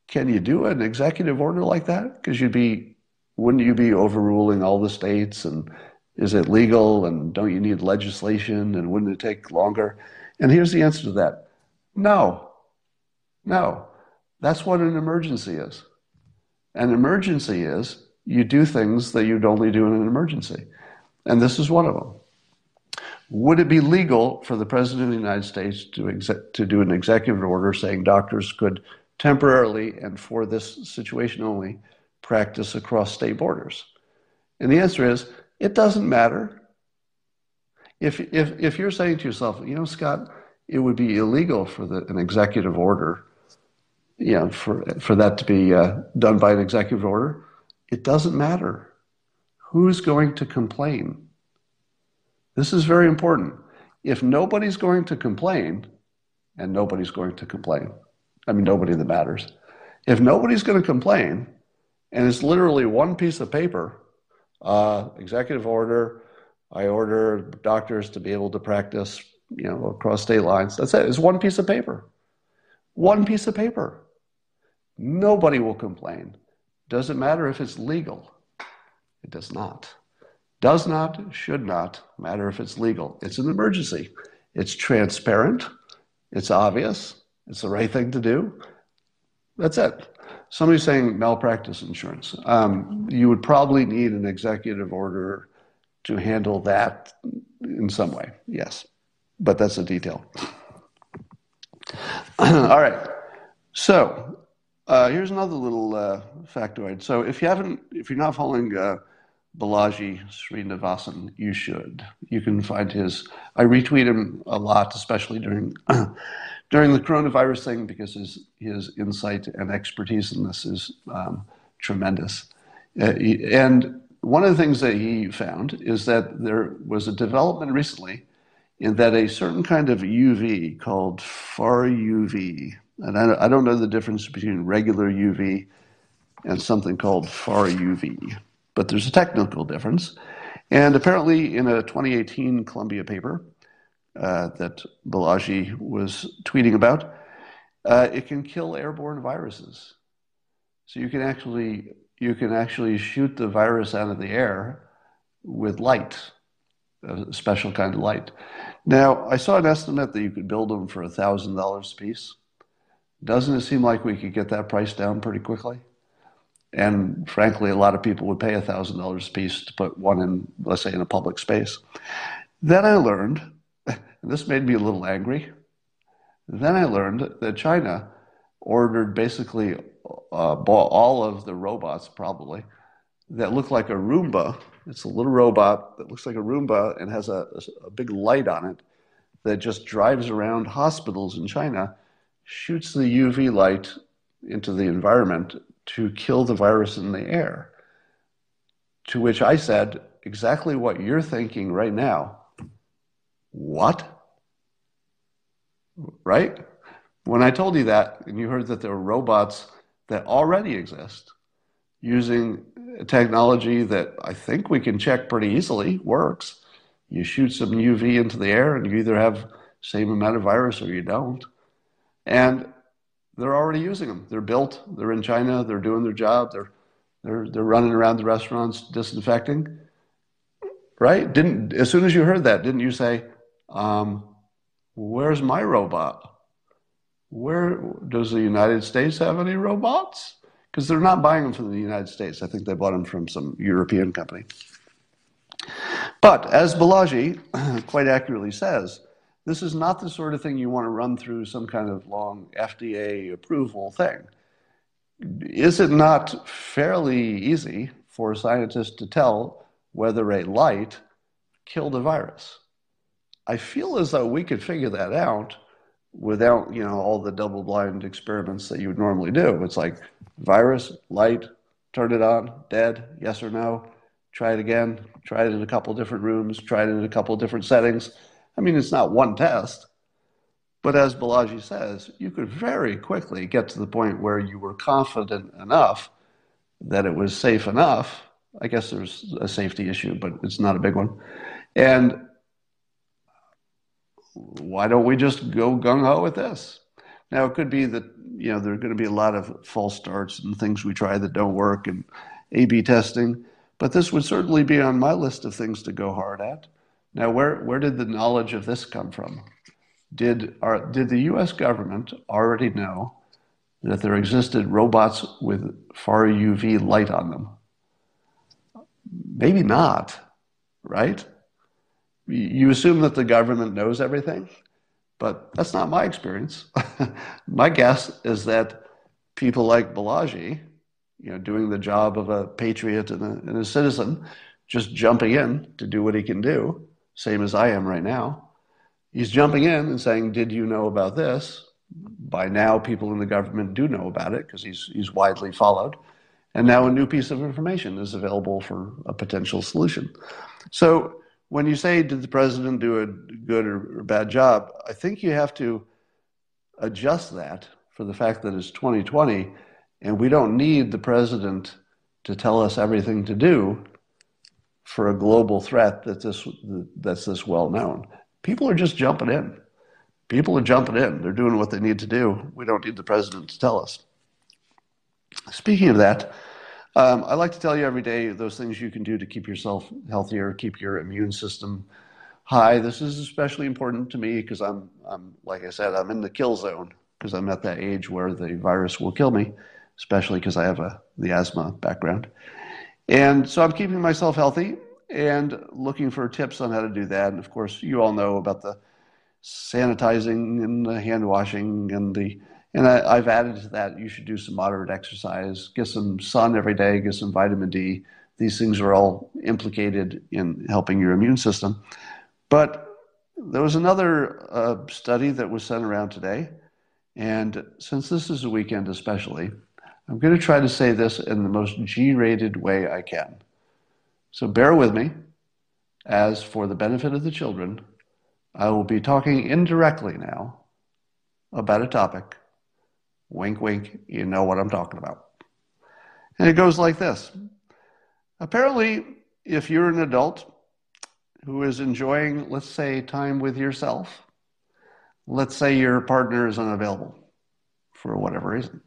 "Can you do an executive order like that? Because you'd be, wouldn't you be overruling all the states? And is it legal? And don't you need legislation? And wouldn't it take longer?" And here's the answer to that: No, no. That's what an emergency is. An emergency is you do things that you'd only do in an emergency, and this is one of them. Would it be legal for the President of the United States to, exe- to do an executive order saying doctors could temporarily and for this situation only practice across state borders? And the answer is it doesn't matter. If, if, if you're saying to yourself, you know, Scott, it would be illegal for the, an executive order, you know, for, for that to be uh, done by an executive order, it doesn't matter. Who's going to complain? This is very important. If nobody's going to complain, and nobody's going to complain, I mean, nobody that matters, if nobody's going to complain, and it's literally one piece of paper, uh, executive order, I order doctors to be able to practice, you know, across state lines. That's it. It's one piece of paper. One piece of paper. Nobody will complain. Doesn't matter if it's legal? It does not. Does not, should not matter if it's legal. It's an emergency. It's transparent. It's obvious. It's the right thing to do. That's it. Somebody's saying malpractice insurance. Um, you would probably need an executive order to handle that in some way. Yes, but that's a detail. All right. So uh, here's another little uh, factoid. So if you haven't, if you're not following uh, Balaji Srinivasan, you should. You can find his. I retweet him a lot, especially during during the coronavirus thing, because his his insight and expertise in this is um, tremendous. Uh, he, and one of the things that he found is that there was a development recently in that a certain kind of UV called far UV, and I, I don't know the difference between regular UV and something called far UV but there's a technical difference. And apparently, in a 2018 Columbia paper uh, that Balaji was tweeting about, uh, it can kill airborne viruses. So you can actually you can actually shoot the virus out of the air with light, a special kind of light. Now, I saw an estimate that you could build them for $1,000 a piece. Doesn't it seem like we could get that price down pretty quickly? And frankly, a lot of people would pay $1,000 a piece to put one in, let's say, in a public space. Then I learned, and this made me a little angry, then I learned that China ordered basically uh, all of the robots, probably, that look like a Roomba. It's a little robot that looks like a Roomba and has a, a big light on it that just drives around hospitals in China, shoots the UV light into the environment to kill the virus in the air. To which I said, exactly what you're thinking right now. What? Right? When I told you that, and you heard that there are robots that already exist using technology that I think we can check pretty easily works. You shoot some UV into the air, and you either have same amount of virus or you don't. And they're already using them. They're built. They're in China. They're doing their job. They're they're they're running around the restaurants disinfecting. Right? Didn't as soon as you heard that, didn't you say, um, "Where's my robot? Where does the United States have any robots?" Because they're not buying them from the United States. I think they bought them from some European company. But as Balaji quite accurately says, this is not the sort of thing you want to run through some kind of long FDA approval thing. Is it not fairly easy for scientists to tell whether a light killed a virus? I feel as though we could figure that out without, you know, all the double-blind experiments that you would normally do. It's like virus, light, turn it on, dead, yes or no. Try it again. Try it in a couple different rooms. Try it in a couple different settings I mean, it's not one test, but as Balaji says, you could very quickly get to the point where you were confident enough that it was safe enough. I guess there's a safety issue, but it's not a big one. And why don't we just go gung ho with this? Now, it could be that, you know, there are going to be a lot of false starts and things we try that don't work and A B testing, but this would certainly be on my list of things to go hard at. Now, where, where did the knowledge of this come from? Did, our, did the US government already know that there existed robots with far UV light on them? Maybe not, right? You assume that the government knows everything, but that's not my experience. my guess is that people like Balaji, you know, doing the job of a patriot and a, and a citizen, just jumping in to do what he can do, same as I am right now. He's jumping in and saying, Did you know about this? By now, people in the government do know about it because he's, he's widely followed. And now a new piece of information is available for a potential solution. So when you say, Did the president do a good or, or bad job? I think you have to adjust that for the fact that it's 2020 and we don't need the president to tell us everything to do for a global threat that's this, that's this well known. People are just jumping in. People are jumping in. They're doing what they need to do. We don't need the president to tell us. Speaking of that, um, I like to tell you every day those things you can do to keep yourself healthier, keep your immune system high. This is especially important to me because I'm, I'm, like I said, I'm in the kill zone because I'm at that age where the virus will kill me, especially because I have a, the asthma background. And so I'm keeping myself healthy and looking for tips on how to do that. And of course, you all know about the sanitizing and the hand washing and the and I, have added to that you should do some moderate exercise, get some sun every day, get some vitamin D. These things are all implicated in helping your immune system. But there was another uh, study that was sent around today, and since this is a weekend especially, I'm going to try to say this in the most G rated way I can. So bear with me, as for the benefit of the children, I will be talking indirectly now about a topic. Wink, wink, you know what I'm talking about. And it goes like this Apparently, if you're an adult who is enjoying, let's say, time with yourself, let's say your partner is unavailable for whatever reason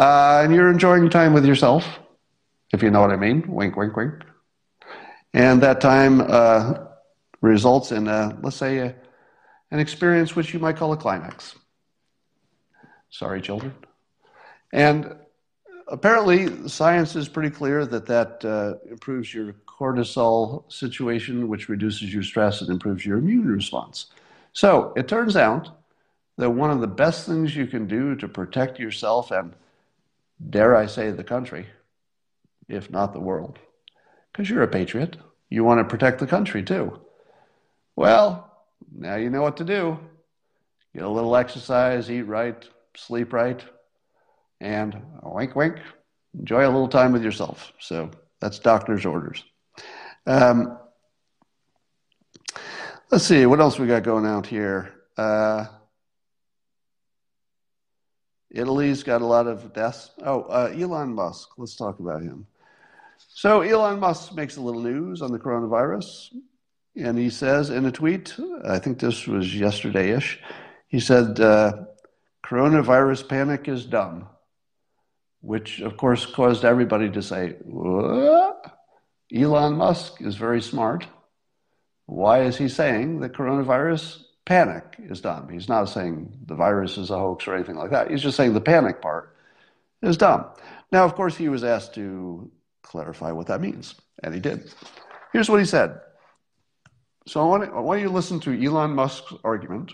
Uh, and you're enjoying time with yourself, if you know what I mean. Wink, wink, wink. And that time uh, results in, a, let's say, a, an experience which you might call a climax. Sorry, children. And apparently, science is pretty clear that that uh, improves your cortisol situation, which reduces your stress and improves your immune response. So it turns out that one of the best things you can do to protect yourself and, dare I say, the country, if not the world, because you're a patriot, you want to protect the country too. Well, now you know what to do. Get a little exercise, eat right, sleep right, and wink, wink, enjoy a little time with yourself. So that's doctor's orders. Um, let's see, what else we got going out here? Uh, Italy's got a lot of deaths. Oh, uh, Elon Musk. Let's talk about him. So Elon Musk makes a little news on the coronavirus, and he says in a tweet, I think this was yesterday-ish, he said, uh, "Coronavirus panic is dumb," which of course caused everybody to say, "What?" Elon Musk is very smart. Why is he saying that coronavirus panic is dumb? He's not saying the virus is a hoax or anything like that. He's just saying the panic part is dumb. Now, of course, he was asked to clarify what that means, and he did. Here's what he said. So I want, I want you to listen to Elon Musk's argument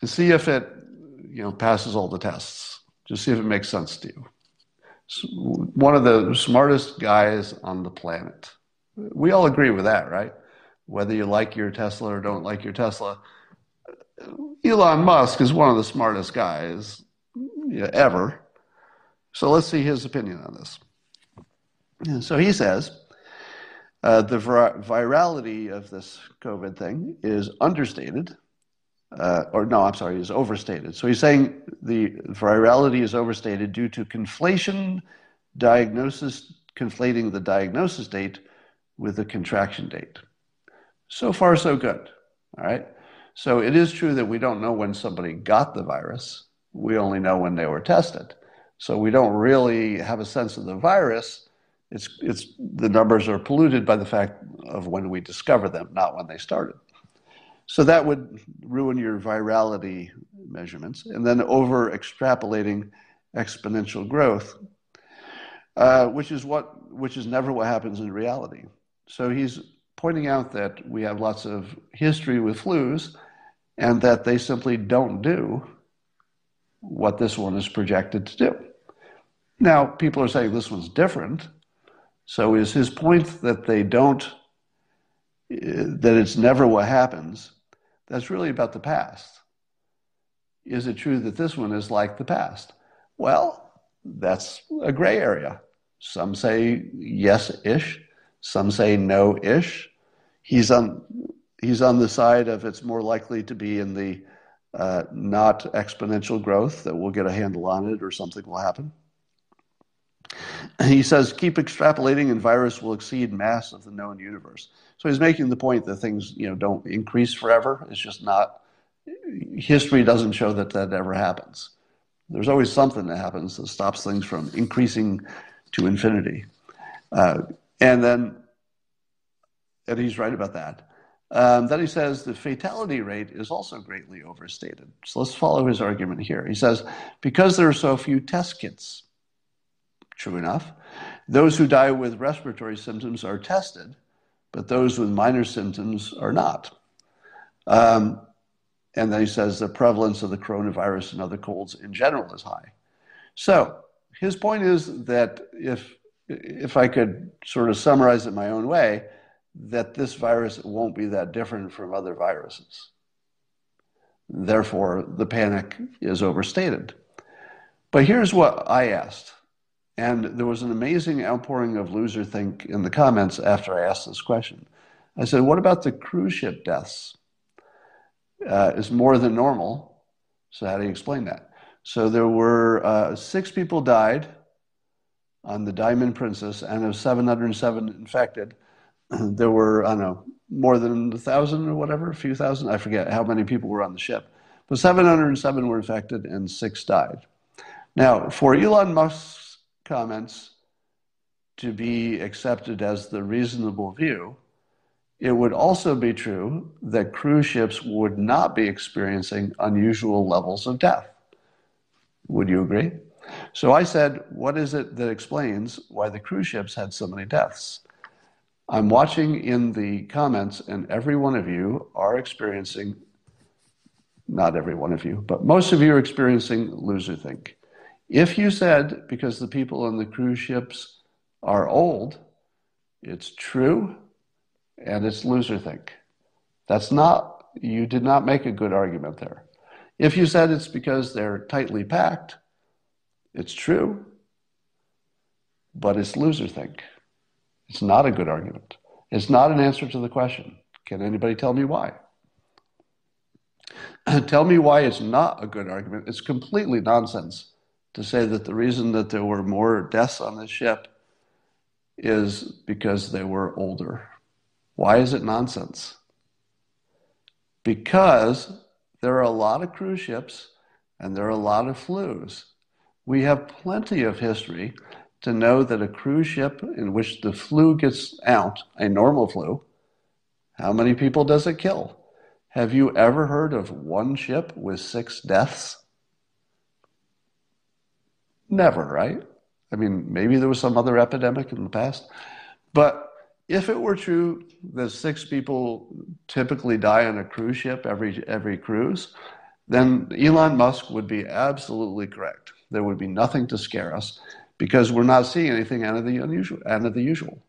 and see if it you know, passes all the tests. Just see if it makes sense to you one of the smartest guys on the planet. We all agree with that, right? Whether you like your Tesla or don't like your Tesla, Elon Musk is one of the smartest guys ever. So let's see his opinion on this. So he says uh, the vir- virality of this COVID thing is understated. Uh, or no, I'm sorry, is overstated. So he's saying the virality is overstated due to conflation diagnosis, conflating the diagnosis date with the contraction date. So far, so good. All right. So it is true that we don't know when somebody got the virus. We only know when they were tested. So we don't really have a sense of the virus. It's, it's, the numbers are polluted by the fact of when we discover them, not when they started. So that would ruin your virality measurements. And then over extrapolating exponential growth, uh, which is what which is never what happens in reality. So he's pointing out that we have lots of history with flus, and that they simply don't do what this one is projected to do. Now, people are saying this one's different. So is his point that they don't, that it's never what happens, that's really about the past. Is it true that this one is like the past? Well, that's a gray area. Some say yes ish, some say no ish. He's on, he's on the side of it's more likely to be in the uh, not exponential growth, that we'll get a handle on it or something will happen. He says, keep extrapolating and virus will exceed mass of the known universe. So he's making the point that things, you know, don't increase forever. It's just not, history doesn't show that that ever happens. There's always something that happens that stops things from increasing to infinity. Uh, and then, and he's right about that. Um, then he says the fatality rate is also greatly overstated. So let's follow his argument here. He says, because there are so few test kits, true enough, those who die with respiratory symptoms are tested, but those with minor symptoms are not. Um, and then he says the prevalence of the coronavirus and other colds in general is high. So his point is that if if I could sort of summarize it my own way, that this virus won't be that different from other viruses. Therefore, the panic is overstated. But here's what I asked and there was an amazing outpouring of loser think in the comments after I asked this question. I said, What about the cruise ship deaths? Uh, is more than normal. So, how do you explain that? So, there were uh, six people died on the Diamond Princess, and of 707 infected, there were, I don't know, more than a thousand or whatever, a few thousand. I forget how many people were on the ship. But 707 were infected and six died. Now, for Elon Musk's comments to be accepted as the reasonable view, it would also be true that cruise ships would not be experiencing unusual levels of death. Would you agree? So I said, What is it that explains why the cruise ships had so many deaths? I'm watching in the comments, and every one of you are experiencing, not every one of you, but most of you are experiencing loser think. If you said because the people on the cruise ships are old, it's true and it's loser think. That's not, you did not make a good argument there. If you said it's because they're tightly packed, it's true, but it's loser think. It's not a good argument. It's not an answer to the question. Can anybody tell me why? tell me why it's not a good argument. It's completely nonsense to say that the reason that there were more deaths on this ship is because they were older. Why is it nonsense? Because there are a lot of cruise ships and there are a lot of flus. We have plenty of history to know that a cruise ship in which the flu gets out, a normal flu, how many people does it kill? Have you ever heard of one ship with six deaths? Never, right? I mean, maybe there was some other epidemic in the past. But if it were true that six people typically die on a cruise ship every, every cruise, then Elon Musk would be absolutely correct. There would be nothing to scare us because we're not seeing anything out of the unusual, out of the usual.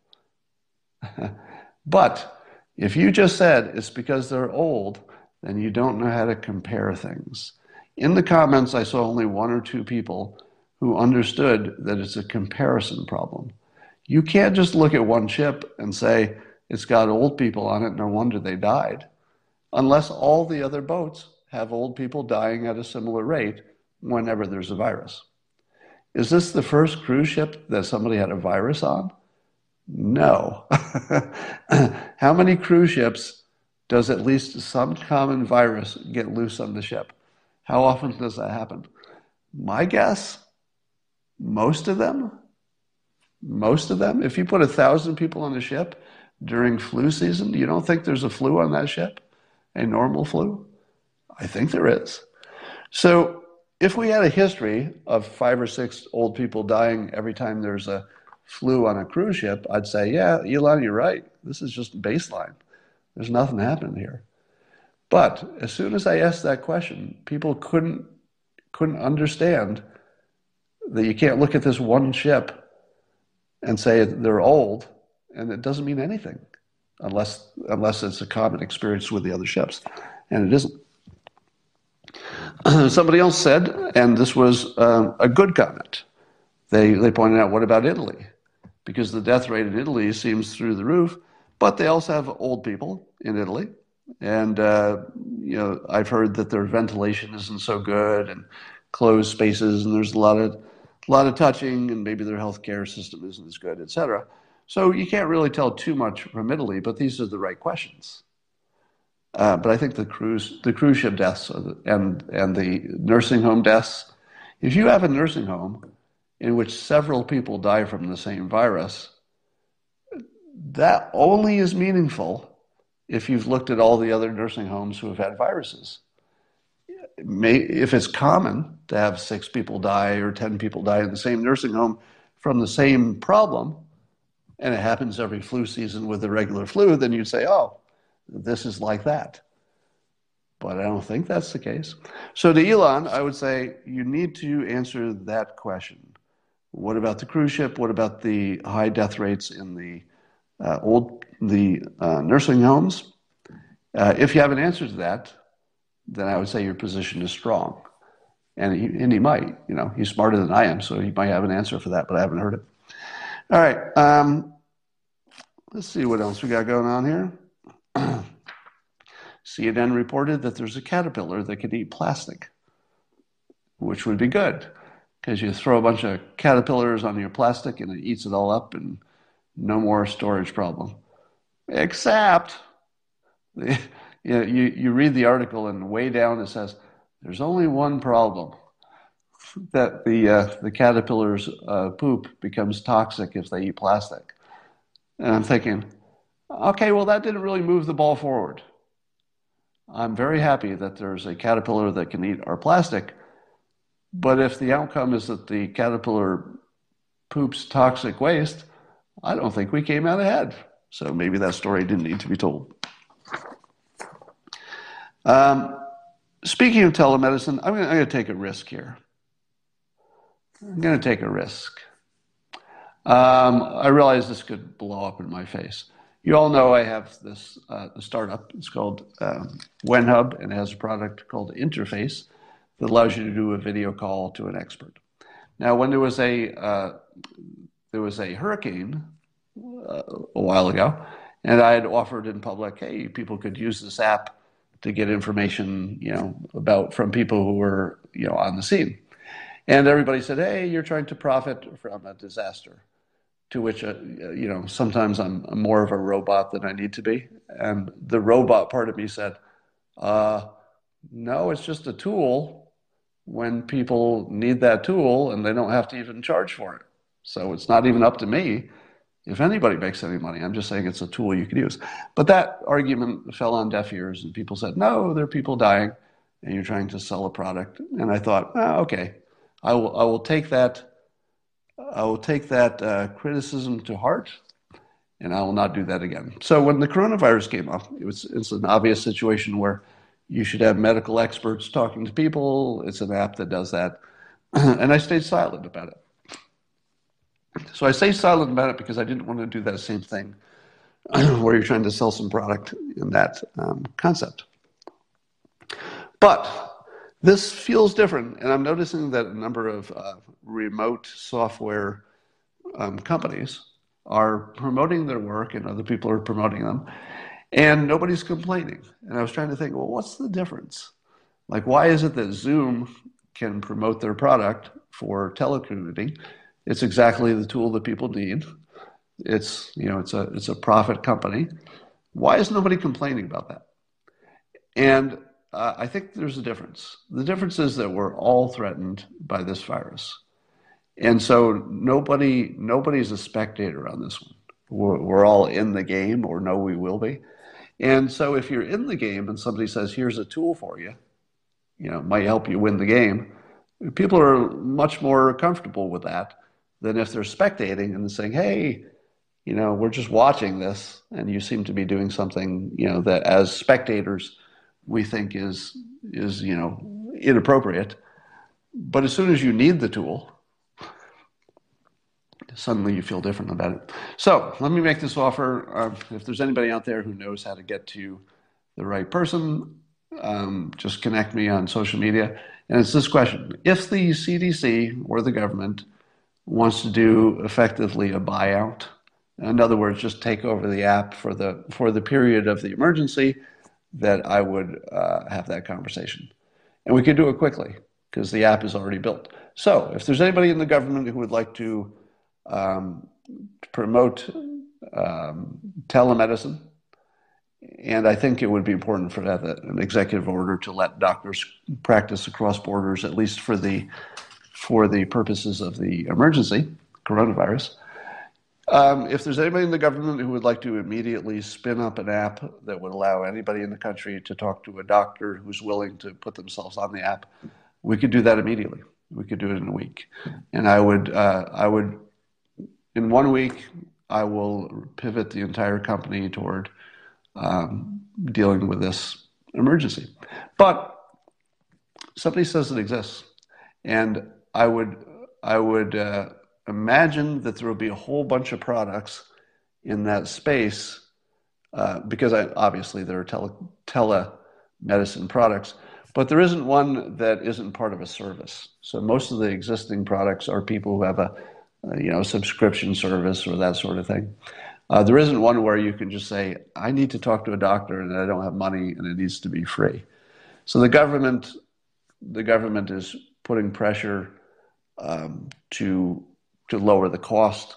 but if you just said it's because they're old, then you don't know how to compare things. In the comments, I saw only one or two people who understood that it's a comparison problem. You can't just look at one ship and say it's got old people on it, no wonder they died, unless all the other boats have old people dying at a similar rate whenever there's a virus. Is this the first cruise ship that somebody had a virus on? No. How many cruise ships does at least some common virus get loose on the ship? How often does that happen? My guess, most of them. Most of them. If you put a thousand people on a ship during flu season, you don't think there's a flu on that ship? A normal flu? I think there is. So if we had a history of five or six old people dying every time there's a flu on a cruise ship, I'd say, yeah, Elon, you're right. This is just baseline. There's nothing happening here. But as soon as I asked that question, people couldn't couldn't understand that you can't look at this one ship and say they're old, and it doesn't mean anything unless unless it's a common experience with the other ships, and it isn't. Somebody else said, and this was uh, a good comment, they, they pointed out, what about Italy? Because the death rate in Italy seems through the roof, but they also have old people in Italy. And, uh, you know, I've heard that their ventilation isn't so good and closed spaces, and there's a lot of, a lot of touching, and maybe their healthcare system isn't as good, et cetera. So you can't really tell too much from Italy, but these are the right questions. Uh, but I think the cruise the cruise ship deaths and and the nursing home deaths. If you have a nursing home in which several people die from the same virus, that only is meaningful if you've looked at all the other nursing homes who have had viruses. May, if it's common to have six people die or 10 people die in the same nursing home from the same problem, and it happens every flu season with the regular flu, then you'd say, oh, this is like that. But I don't think that's the case. So to Elon, I would say you need to answer that question. What about the cruise ship? What about the high death rates in the uh, old the uh, nursing homes? Uh, if you have an answer to that, then I would say your position is strong. And he, and he might, you know, he's smarter than I am, so he might have an answer for that, but I haven't heard it. All right. Um, let's see what else we got going on here. CNN reported that there's a caterpillar that can eat plastic, which would be good because you throw a bunch of caterpillars on your plastic and it eats it all up and no more storage problem. Except, you, know, you, you read the article and way down it says, there's only one problem. that the uh, the caterpillar's uh, poop becomes toxic if they eat plastic. And I'm thinking, okay, well that didn't really move the ball forward. I'm very happy that there's a caterpillar that can eat our plastic, but if the outcome is that the caterpillar poops toxic waste, I don't think we came out ahead. So maybe that story didn't need to be told. Um, speaking of telemedicine, I'm going to take a risk here. I'm going to take a risk. Um, I realize this could blow up in my face. You all know I have this uh, startup. It's called um, WhenHub, and it has a product called Interface that allows you to do a video call to an expert. Now, when there was a uh, there was a hurricane uh, a while ago, and I had offered in public, hey, people could use this app to get information, you know, about from people who were, you know, on the scene. And everybody said, hey, you're trying to profit from a disaster. To which, uh, you know, sometimes I'm more of a robot than I need to be. And the robot part of me said, uh, no, it's just a tool when people need that tool and they don't have to even charge for it. So it's not even up to me if anybody makes any money. I'm just saying it's a tool you could use. But that argument fell on deaf ears, and people said, no, there are people dying, and you're trying to sell a product. And I thought, oh, okay, I will, I will take that. I will take that uh, criticism to heart, and I will not do that again. So when the coronavirus came up, it was it's an obvious situation where you should have medical experts talking to people. It's an app that does that, and I stayed silent about it. So I say silent about it because I didn't want to do that same thing where you're trying to sell some product in that um, concept. But this feels different, and I'm noticing that a number of uh, remote software um, companies are promoting their work, and other people are promoting them, and nobody's complaining. And I was trying to think, well, what's the difference? Like, why is it that Zoom can promote their product for telecommuting? It's exactly the tool that people need. It's you know it's a it's a profit company. Why is nobody complaining about that? And uh, I think there's a difference. The difference is that we're all threatened by this virus, and so nobody nobody's a spectator on this one. We're, we're all in the game, or know we will be. And so if you're in the game and somebody says, "Here's a tool for you," you know, might help you win the game. People are much more comfortable with that than if they're spectating and saying, hey, you know, we're just watching this and you seem to be doing something, you know, that as spectators we think is is, you know, inappropriate. But as soon as you need the tool, suddenly you feel different about it. So let me make this offer. Uh, if there's anybody out there who knows how to get to the right person, um, just connect me on social media. And it's this question If the CDC or the government wants to do effectively a buyout. In other words, just take over the app for the for the period of the emergency. That I would uh, have that conversation, and we could do it quickly because the app is already built. So, if there's anybody in the government who would like to um, promote um, telemedicine, and I think it would be important for that an executive order to let doctors practice across borders, at least for the for the purposes of the emergency, coronavirus. Um, if there's anybody in the government who would like to immediately spin up an app that would allow anybody in the country to talk to a doctor who's willing to put themselves on the app, we could do that immediately. We could do it in a week, and I would, uh, I would, in one week, I will pivot the entire company toward um, dealing with this emergency. But somebody says it exists, and I would I would uh, imagine that there will be a whole bunch of products in that space uh, because I, obviously there are tele telemedicine products, but there isn't one that isn't part of a service. So most of the existing products are people who have a, a you know subscription service or that sort of thing. Uh, there isn't one where you can just say, I need to talk to a doctor and I don't have money and it needs to be free. So the government, the government is putting pressure um, to to lower the cost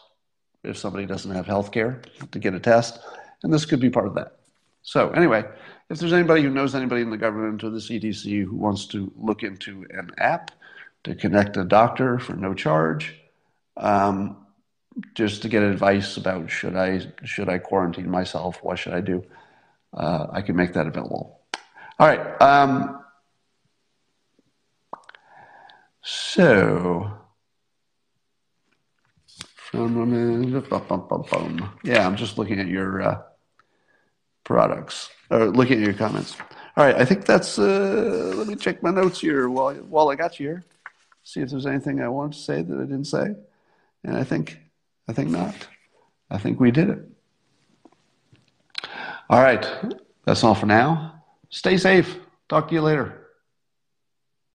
if somebody doesn't have health care to get a test, and this could be part of that. So anyway, if there's anybody who knows anybody in the government or the CDC who wants to look into an app to connect a doctor for no charge, um, just to get advice about should I should I quarantine myself? What should I do? Uh, I can make that available. All right. Um, so, yeah, I'm just looking at your uh, products or looking at your comments. All right, I think that's. Uh, let me check my notes here while while I got you here. See if there's anything I want to say that I didn't say, and I think I think not. I think we did it. All right, that's all for now. Stay safe. Talk to you later.